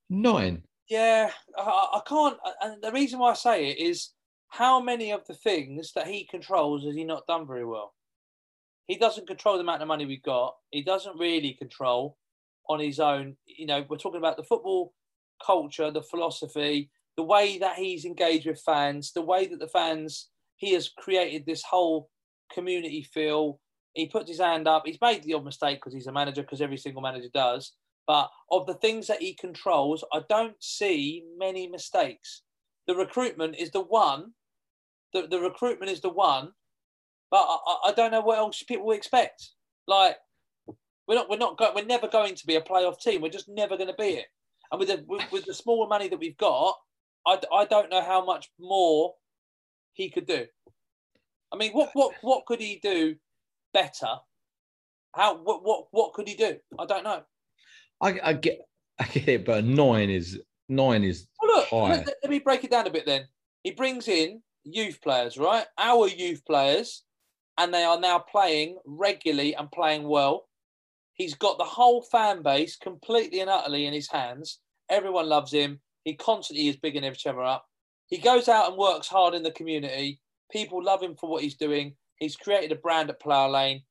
Speaker 1: nine.
Speaker 2: Yeah, I, I can't. And the reason why I say it is how many of the things that he controls has he not done very well? He doesn't control the amount of money we've got. He doesn't really control on his own. You know, we're talking about the football culture, the philosophy, the way that he's engaged with fans, the way that the fans, he has created this whole community feel. He puts his hand up. He's made the odd mistake because he's a manager, because every single manager does. But of the things that he controls, I don't see many mistakes. The recruitment is the one the, the recruitment is the one, but I, I don't know what else people expect. Like we're not we're not we're never going to be a playoff team. We're just never going to be it. And with the with, with the smaller money that we've got, I, I don't know how much more he could do. I mean, what what what could he do better? How what what what could he do? I don't know.
Speaker 1: I, I get [LAUGHS] I get it, but nine is nine is
Speaker 2: well, look, high. Let, let me break it down a bit. Then he brings in youth players, right? Our youth players, and they are now playing regularly and playing well. He's got the whole fan base completely and utterly in his hands. Everyone loves him. He constantly is bigging each other up. He goes out and works hard in the community. People love him for what he's doing. He's created a brand at Plough Lane.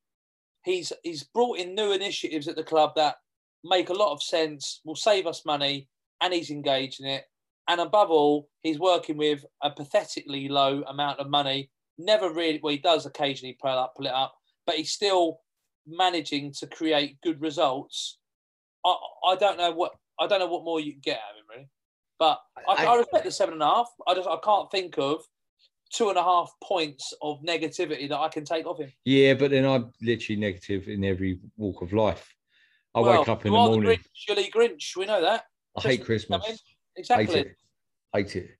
Speaker 2: He's he's brought in new initiatives at the club that make a lot of sense, will save us money, and he's engaged in it. And above all, he's working with a pathetically low amount of money. Never really, well, he does occasionally pull up, pull it up, but he's still managing to create good results. I, I don't know what I don't know what more you can get out of him, really. But I, I, I respect the seven and a half. I just I can't think of two and a half points of negativity that I can take off him.
Speaker 1: Yeah, but then I'm literally negative in every walk of life. I well, wake up in the morning.
Speaker 2: The Grinch, Grinch, we know that.
Speaker 1: I hate Christmas.
Speaker 2: Exactly.
Speaker 1: Hate it. Hate it.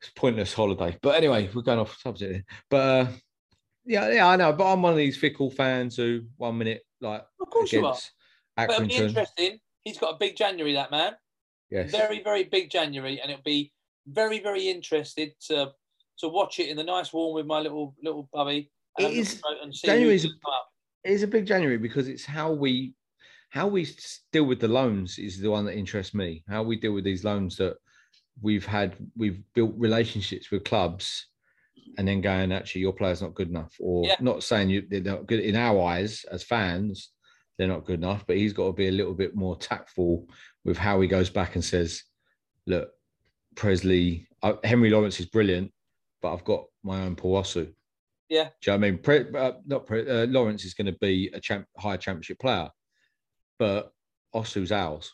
Speaker 1: It's pointless holiday. But anyway, we're going off subject. But uh, yeah, yeah, I know. But I'm one of these fickle fans who one minute like
Speaker 2: of course you are. Accrington. But it'll be interesting. He's got a big January, that man.
Speaker 1: Yes.
Speaker 2: Very, very big January, and it'll be very, very interested to to watch it in the nice warm with my little little bubby.
Speaker 1: It is January is a, it is a big January because it's how we how we deal with the loans is the one that interests me. How we deal with these loans that we've had we've built relationships with clubs and then going actually your player's not good enough or yeah. not saying you they're not good in our eyes as fans they're not good enough but he's got to be a little bit more tactful with how he goes back and says look Pressley, uh, Henry Lawrence is brilliant but I've got my own Paul Osew.
Speaker 2: Yeah.
Speaker 1: Do you know what I mean? Pre, uh, not Pre, uh, Lawrence is going to be a champ, higher championship player, but Osew's ours.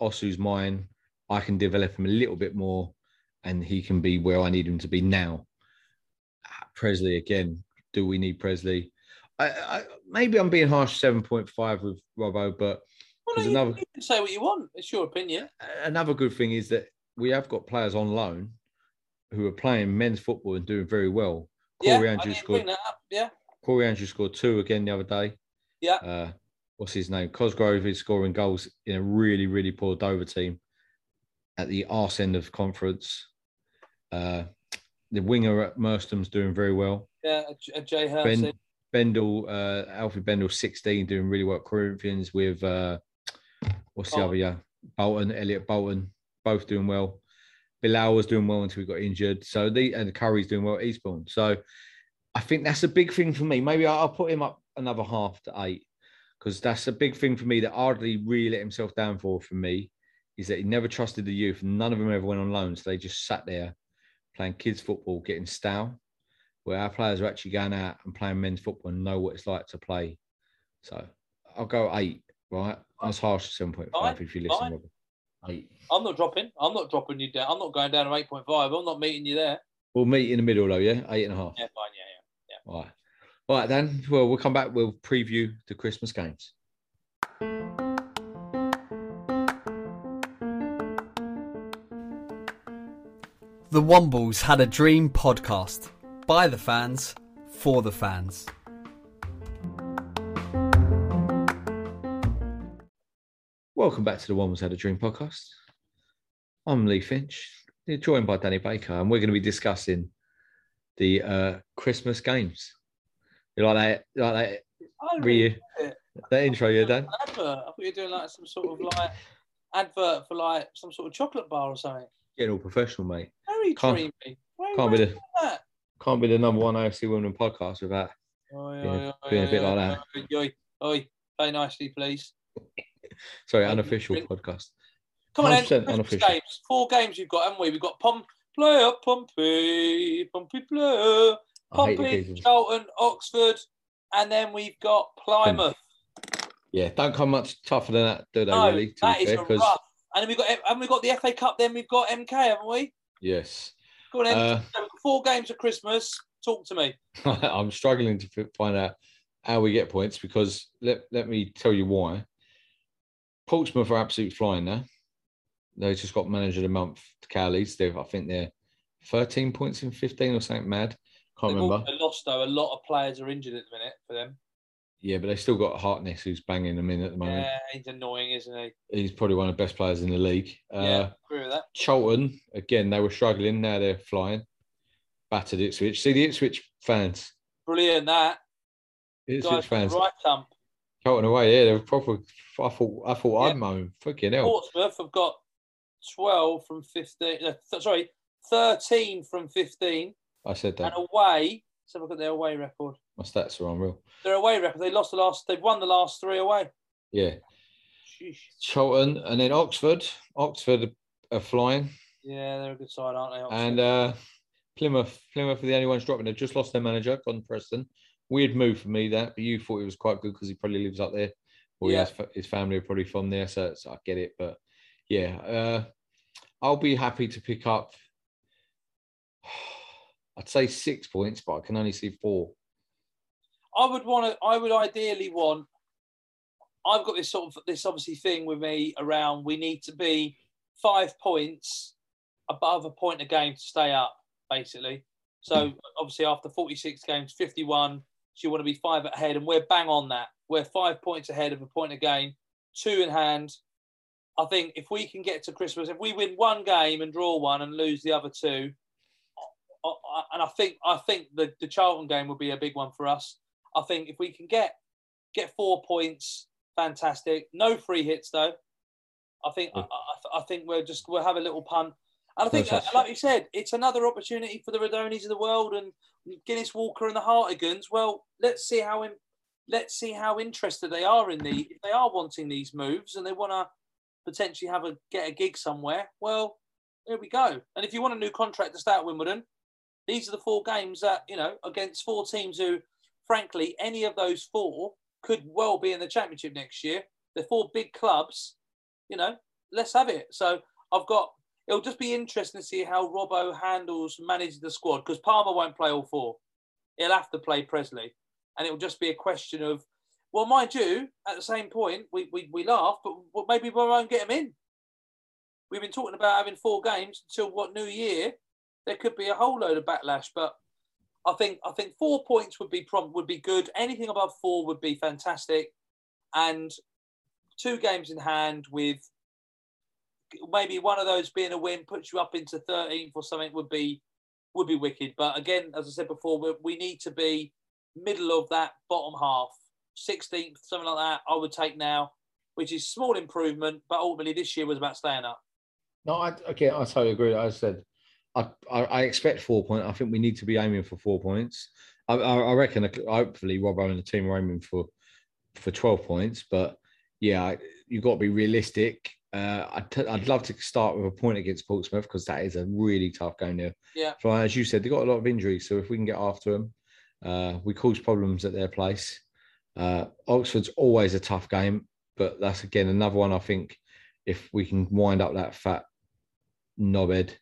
Speaker 1: Osew's mine. I can develop him a little bit more, and he can be where I need him to be now. Ah, Pressley again. Do we need Pressley? I, I, maybe I'm being harsh. Seven point five with Robbo, but
Speaker 2: Well, no, you,
Speaker 1: another
Speaker 2: you can say what you want. It's your opinion.
Speaker 1: another good thing is that we have got players on loan who are playing men's football and doing very well.
Speaker 2: Yeah,
Speaker 1: Corey
Speaker 2: I
Speaker 1: Andrews scored.
Speaker 2: bring that up. Yeah,
Speaker 1: Corey Andrews scored two again the other day.
Speaker 2: yeah.
Speaker 1: Uh, what's his name? Cosgrove is scoring goals in a really, really poor Dover team at the arse end of conference. Uh, the winger at Merstham's doing very well.
Speaker 2: Yeah, a, a
Speaker 1: Ben,
Speaker 2: Hersey.
Speaker 1: Bendel, uh, Alfie Bendel, 16, doing really well. at Corinthians with, uh, what's the other? Yeah, Bolton, Elliot Bolton, both doing well. Bilal was doing well until he got injured. So the and Curry's doing well at Eastbourne. So I think that's a big thing for me. Maybe I'll put him up another half to eight because that's a big thing for me that Ardley really let himself down for. For me, is that he never trusted the youth. None of them ever went on loan, so they just sat there playing kids football, getting stale. Where our players are actually going out and playing men's football and know what it's like to play. So I'll go eight. Right, that's harsh. Seven point five if you listen. Robert. Eight.
Speaker 2: I'm not dropping. I'm not dropping you down. I'm not going down to eight point five. I'm not meeting you there.
Speaker 1: We'll meet in the middle though. Yeah, eight and a half.
Speaker 2: Yeah, fine. Yeah, yeah,
Speaker 1: All right. All right, then. Well, we'll come back. We'll preview the Christmas games.
Speaker 3: The Wombles had a dream podcast by the fans for the fans.
Speaker 1: Welcome back to the Wombles Had a Dream podcast. I'm Lee Finch, joined by Danny Baker, and we're going to be discussing the uh, Christmas games. You like that? You like that?
Speaker 2: yeah. I
Speaker 1: Re-
Speaker 2: really like
Speaker 1: that intro, yeah, Dan?
Speaker 2: Advert. I thought you were doing like some sort of like advert for like some sort of chocolate bar or something.
Speaker 1: Getting all professional, mate.
Speaker 2: Very
Speaker 1: Can't-
Speaker 2: dreamy. Where,
Speaker 1: can't be the-
Speaker 2: that?
Speaker 1: Can't be the number one AFC women podcast without.
Speaker 2: Oi,
Speaker 1: Being a-
Speaker 2: oi, oi,
Speaker 1: a bit
Speaker 2: oi,
Speaker 1: like
Speaker 2: oi, Oi, oi, play nicely, please.
Speaker 1: Sorry, unofficial podcast.
Speaker 2: Come on, then.
Speaker 1: 100%
Speaker 2: Christmas
Speaker 1: unofficial.
Speaker 2: games. Four games you've got, haven't we? We've got Pom play up Pompey, Pompey play, Pompey. Charlton, Oxford, and then we've got Plymouth.
Speaker 1: Yeah, don't come much tougher than that, do they?
Speaker 2: No,
Speaker 1: really? To
Speaker 2: that
Speaker 1: fair,
Speaker 2: rough. And then we've got haven't we got the FA Cup. Then we've got MK, haven't we?
Speaker 1: yes.
Speaker 2: Go on, then.
Speaker 1: Uh,
Speaker 2: we've four games at Christmas. Talk to me. [LAUGHS]
Speaker 1: I'm struggling to find out how we get points because let, let me tell you why. Portsmouth are absolutely flying now. They just got manager of the month to Cowleys. They've I think they're 13 points in 15 or something mad. Can't
Speaker 2: They've
Speaker 1: remember.
Speaker 2: lost though. A lot of players are injured at the minute for them.
Speaker 1: Yeah, but they still got Harness who's banging them in at the moment.
Speaker 2: Yeah, he's annoying, isn't he?
Speaker 1: He's probably one of the best players in the league. Uh,
Speaker 2: yeah, agree with that.
Speaker 1: Charlton, again, they were struggling. Now they're flying. Battered Ipswich. See the Ipswich fans.
Speaker 2: Brilliant that.
Speaker 1: Ipswich
Speaker 2: Guys,
Speaker 1: fans.
Speaker 2: right thump.
Speaker 1: Charlton away, yeah, they were proper. I thought, I thought
Speaker 2: Yeah.
Speaker 1: I'd moan. Fucking hell.
Speaker 2: Portsmouth have got 12 from 15. Uh, th- sorry, 13 from 15.
Speaker 1: I said that.
Speaker 2: And away, let's have a look at their away record.
Speaker 1: My stats are unreal.
Speaker 2: Their away record, they lost the last, they've won the last three away.
Speaker 1: Yeah.
Speaker 2: Sheesh.
Speaker 1: Charlton and then Oxford. Oxford are flying.
Speaker 2: Yeah, they're a good side, aren't they? Oxford?
Speaker 1: And uh, Plymouth. Plymouth are the only ones dropping. They've just lost their manager, Gordon Preston. Weird move for me that, but you thought it was quite good because he probably lives up there. Or he
Speaker 2: Yeah.
Speaker 1: has, his family are probably from there, so, so I get it. But yeah, uh, I'll be happy to pick up. [SIGHS] I'd say six points, but I can only see four.
Speaker 2: I would want to. I would ideally want. I've got this sort of this obviously thing with me around. We need to be five points above a point a game to stay up, basically. So obviously after 46 games, 51, so you want to be five ahead, and we're bang on that. We're five points ahead of a point a game, two in hand. I think if we can get to Christmas, if we win one game and draw one and lose the other two, and I think I think the, the Charlton game will be a big one for us. I think if we can get get four points, fantastic. No free hits though. I think hmm. I, I, I think we're just we'll have a little punt. And I think,
Speaker 1: No
Speaker 2: like you said, it's another opportunity for the Rudonis of the world and Guinness Walker and the Hartigans. Well, let's see how in, let's see how interested they are in the if they are wanting these moves and they want to potentially have a get a gig somewhere. Well, there we go. And if you want a new contract to start at Wimbledon, these are the four games that you know against four teams who, frankly, any of those four could well be in the championship next year. They're four big clubs. You know, let's have it. So I've got. It'll just be interesting to see how Robbo handles manages the squad because Palmer won't play all four. He'll have to play Pressley, and it will just be a question of. Well, mind you, at the same point, we, we, we laugh, but maybe we won't get him in. We've been talking about having four games until what New Year. There could be a whole load of backlash, but I think I think four points would be prom- would be good. Anything above four would be fantastic, and two games in hand with maybe one of those being a win puts you up into 13th or something would be would be wicked. But again, as I said before, we, we need to be middle of that bottom half, 16th, something like that. I would take now, which is small improvement, but ultimately this year was about staying up.
Speaker 1: No, I again, I totally agree. I said, I, I, I expect four points. I think we need to be aiming for four points. I, I, reckon, hopefully, Robbo and the team are aiming for for twelve points. But yeah, you've got to be realistic. Uh, I'd, t- I'd love to start with a point against Portsmouth because that is a really tough game there.
Speaker 2: Yeah.
Speaker 1: So as you said, they've got a lot of injuries. So if we can get after them, uh, we cause problems at their place. Uh, Oxford's always a tough game, but that's again another one. I think if we can wind up that fat knobhead,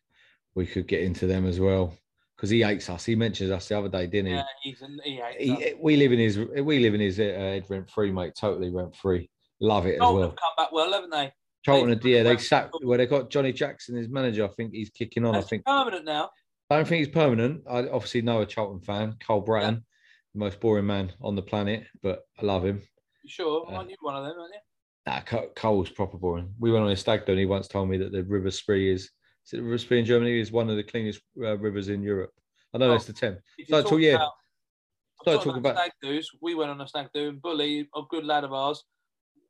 Speaker 1: we could get into them as well because he hates us. He mentioned us the other day, didn't he?
Speaker 2: Yeah, he's an, he hates
Speaker 1: He,
Speaker 2: us.
Speaker 1: we live in his we live in his uh, head rent free, mate. Totally rent free. Love it as well.
Speaker 2: have come back well, haven't they?
Speaker 1: Charlton,
Speaker 2: they've-
Speaker 1: yeah, they sacked where they got Johnny Jackson as manager. I think he's kicking on. I think
Speaker 2: permanent now.
Speaker 1: I don't think he's permanent. I obviously know a Charlton fan, Cole Bratton, the most boring man on the planet, but I love him.
Speaker 2: You sure?
Speaker 1: Yeah.
Speaker 2: Aren't you one of them, aren't you?
Speaker 1: Nah, Co- Cole's proper boring. We went on a stag do and he once told me that the River Spree is, is it the River Spree in Germany is one of the cleanest uh, rivers in Europe. I know
Speaker 2: Oh.
Speaker 1: it's the Thames. So,
Speaker 2: talking
Speaker 1: yeah,
Speaker 2: about-
Speaker 1: Start
Speaker 2: talking
Speaker 1: about-
Speaker 2: stag do's. We went on a stag do and Bully, a good lad of ours.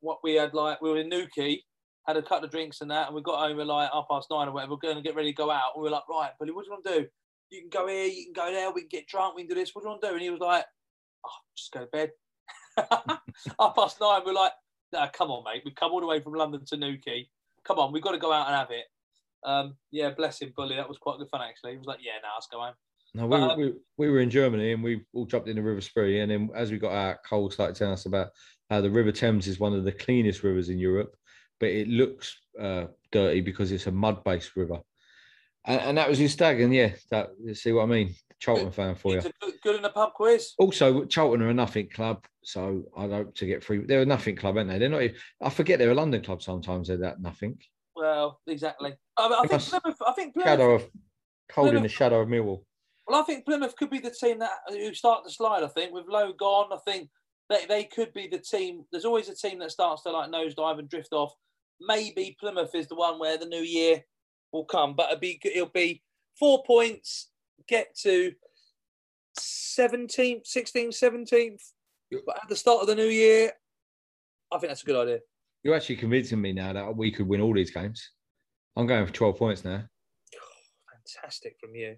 Speaker 2: What we had like we were in Newquay, had a couple of drinks and that, and we got home at like half past nine or whatever, We're going to get ready to go out. And we were like, right, Bully, what do you want to do? You can go here, you can go there, we can get drunk, we can do this. What do you want to do? And he was like, oh, just go to bed. [LAUGHS] half past nine, we're like, no, come on, mate. We've come all the way from London to Newquay. Come on, we've got to go out and have it. Um, yeah, bless him, Bully. That was quite good fun actually. He was like, yeah, now let's go home.
Speaker 1: No, we, were,
Speaker 2: um,
Speaker 1: we, we were in Germany and we all jumped in the River Spree. And then as we got out, Cole started telling us about how the River Thames is one of the cleanest rivers in Europe, but it looks uh, dirty because it's a mud based river. And, and that was his stag. And yeah, that, you see what I mean? Charlton fan for you.
Speaker 2: Good, good in the pub quiz.
Speaker 1: Also, Charlton are a nothing club, so I'd hope to get free. They're a nothing club, aren't they? They're not. even- I forget they're a London club. Sometimes they're that nothing.
Speaker 2: Well, exactly. I, I think Plymouth. I think Plymouth.
Speaker 1: Shadow of cold in the shadow of Millwall.
Speaker 2: Well, I think Plymouth could be the team that who start to slide. I think with Lowe gone, I think they, they could be the team. There's always a team that starts to like nosedive and drift off. Maybe Plymouth is the one where the new year will come, but it'll be it'll be four points, get to 17th, 16th, 17th. But at the start of the new year, I think that's a good idea.
Speaker 1: You're actually convincing me now that we could win all these games. I'm going for 12 points now. [SIGHS]
Speaker 2: Fantastic from you.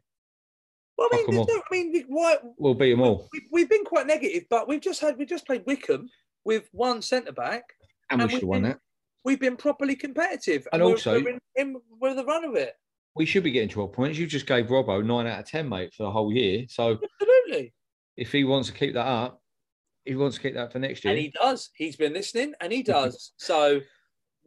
Speaker 2: Well, I mean,
Speaker 1: Fuck 'em
Speaker 2: there's
Speaker 1: all.
Speaker 2: no, I mean, why,
Speaker 1: We'll beat them all,
Speaker 2: we, we've been quite negative, but we've just had we just played Wycombe with one centre back.
Speaker 1: and we should have won that.
Speaker 2: We've been properly competitive,
Speaker 1: And
Speaker 2: we're-
Speaker 1: also-
Speaker 2: we're in, in we're the run of it.
Speaker 1: We should be getting 12 points. You just gave Robbo nine out of 10, mate, for the whole year. So
Speaker 2: Absolutely,
Speaker 1: if he wants to keep that up, he wants to keep that for next year.
Speaker 2: and he does. He's been listening, and he does. so,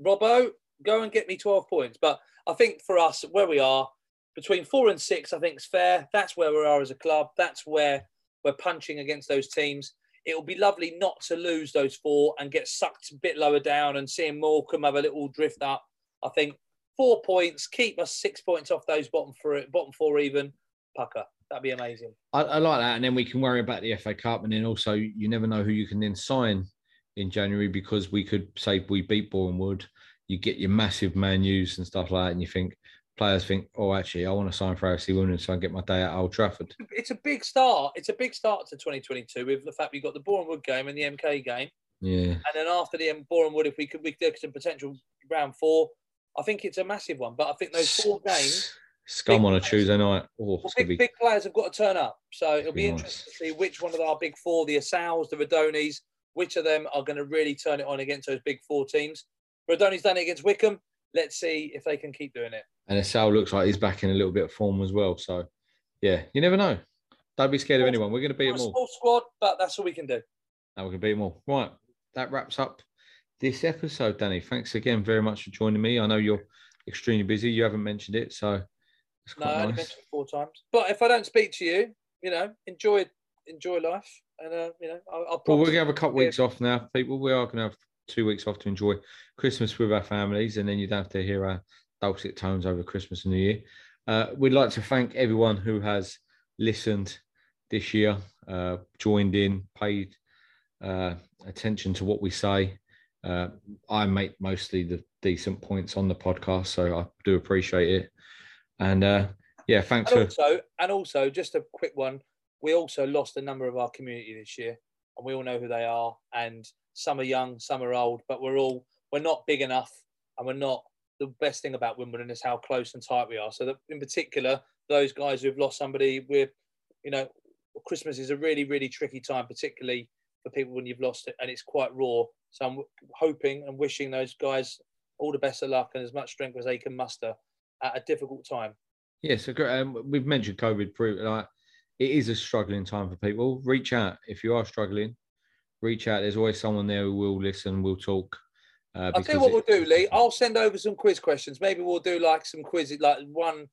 Speaker 2: Robbo, go and get me twelve points. But I think for us, where we are between four and six, I think is fair. That's where we are as a club. That's where we're punching against those teams. It will be lovely not to lose those four and get sucked a bit lower down and seeing Morecambe have a little drift up. I think four points, keep us six points off those bottom four, bottom four even. Pucker, that'd be amazing.
Speaker 1: I, I like that. And then we can worry about the FA Cup. And then also, you never know who you can then sign in January because we could say we beat Bournemouth. You get your massive man use and stuff like that. And you think, players think, oh, actually, I want to sign for AFC Wimbledon so I can get my day at Old Trafford.
Speaker 2: It's a big start. It's a big start to 2022 with the fact we've got the Bournemouth game and the MK game.
Speaker 1: Yeah.
Speaker 2: And then after the Bournemouth, if we could, we could get some potential round four. I think it's a massive one. But I think those four games,
Speaker 1: Scum on a
Speaker 2: players.
Speaker 1: Tuesday night. Oh,
Speaker 2: well, big,
Speaker 1: be.
Speaker 2: big players have got to turn up. So it'll be
Speaker 1: be
Speaker 2: interesting to see which one of our big four, the Assals, the Rudonis, which of them are going to really turn it on against those big four teams. Rudoni's done it against Wycombe. Let's see if they can keep doing it.
Speaker 1: And Sal looks like he's back in a little bit of form as well. So yeah, you never know. Don't be scared of anyone. We're going to beat
Speaker 2: We're a
Speaker 1: them all.
Speaker 2: small squad, but that's all we can do.
Speaker 1: and we can beat them all. Right. That wraps up this episode, Danny. Thanks again very much for joining me. I know you're extremely busy. You haven't mentioned it, so it's
Speaker 2: No,
Speaker 1: quite
Speaker 2: I mentioned it four times. But if I don't speak to you, you know, enjoy enjoy life, and uh, you know, I'll, I'll
Speaker 1: Well, we're gonna have a couple weeks off now, people. We are gonna have two weeks off to enjoy Christmas with our families, and then you don't have to hear our dulcet tones over Christmas and New Year. Uh, we'd like to thank everyone who has listened this year, uh, joined in, paid uh, attention to what we say. Uh, I make mostly the decent points on the podcast, so I do appreciate it. And uh, yeah, thanks
Speaker 2: And
Speaker 1: for
Speaker 2: and also, just a quick one. We also lost a number of our community this year, and we all know who they are. And some are young, some are old, but we're all we're not big enough, and we're not. The best thing about Wimbledon is how close and tight we are. So that, in particular, those guys who've lost somebody, we're, you know, Christmas is a really, really tricky time, particularly for people when you've lost it, and it's quite raw. So I'm hoping and wishing those guys all the best of luck and as much strength as they can muster at a difficult time.
Speaker 1: Yes, yeah, so, um, we've mentioned COVID. Pre- like, it is a struggling time for people. Reach out if you are struggling. Reach out. There's always someone there who will listen, will talk. Uh,
Speaker 2: I'll tell you what we'll do, Lee. I'll send over some quiz questions. Maybe we'll do like some quizzes, like one,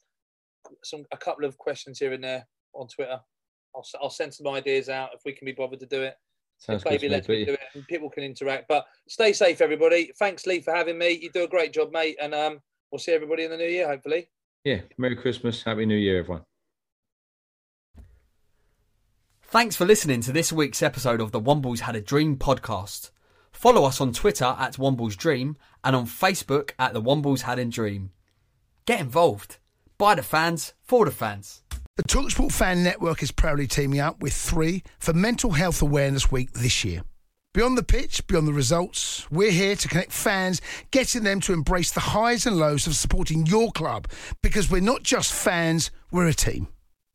Speaker 2: some a couple of questions here and there on Twitter. I'll I'll send some ideas out if we can be bothered to do it.
Speaker 1: Sounds good
Speaker 2: maybe
Speaker 1: me,
Speaker 2: let me do it and people can interact. But stay safe, everybody. Thanks, Lee, for having me. You do a great job, mate. And um, we'll see everybody in the new year, hopefully.
Speaker 1: Yeah, Merry Christmas, Happy New Year, everyone.
Speaker 3: Thanks for listening to this week's episode of the Wombles Had a Dream podcast. Follow us on Twitter at Wombles Dream and on Facebook at the Wombles Had a Dream. Get involved. By the fans, for the fans.
Speaker 4: The Talksport Fan Network is proudly teaming up with three for Mental Health Awareness Week this year. Beyond the pitch, beyond the results, we're here to connect fans, getting them to embrace the highs and lows of supporting your club because we're not just fans, we're a team.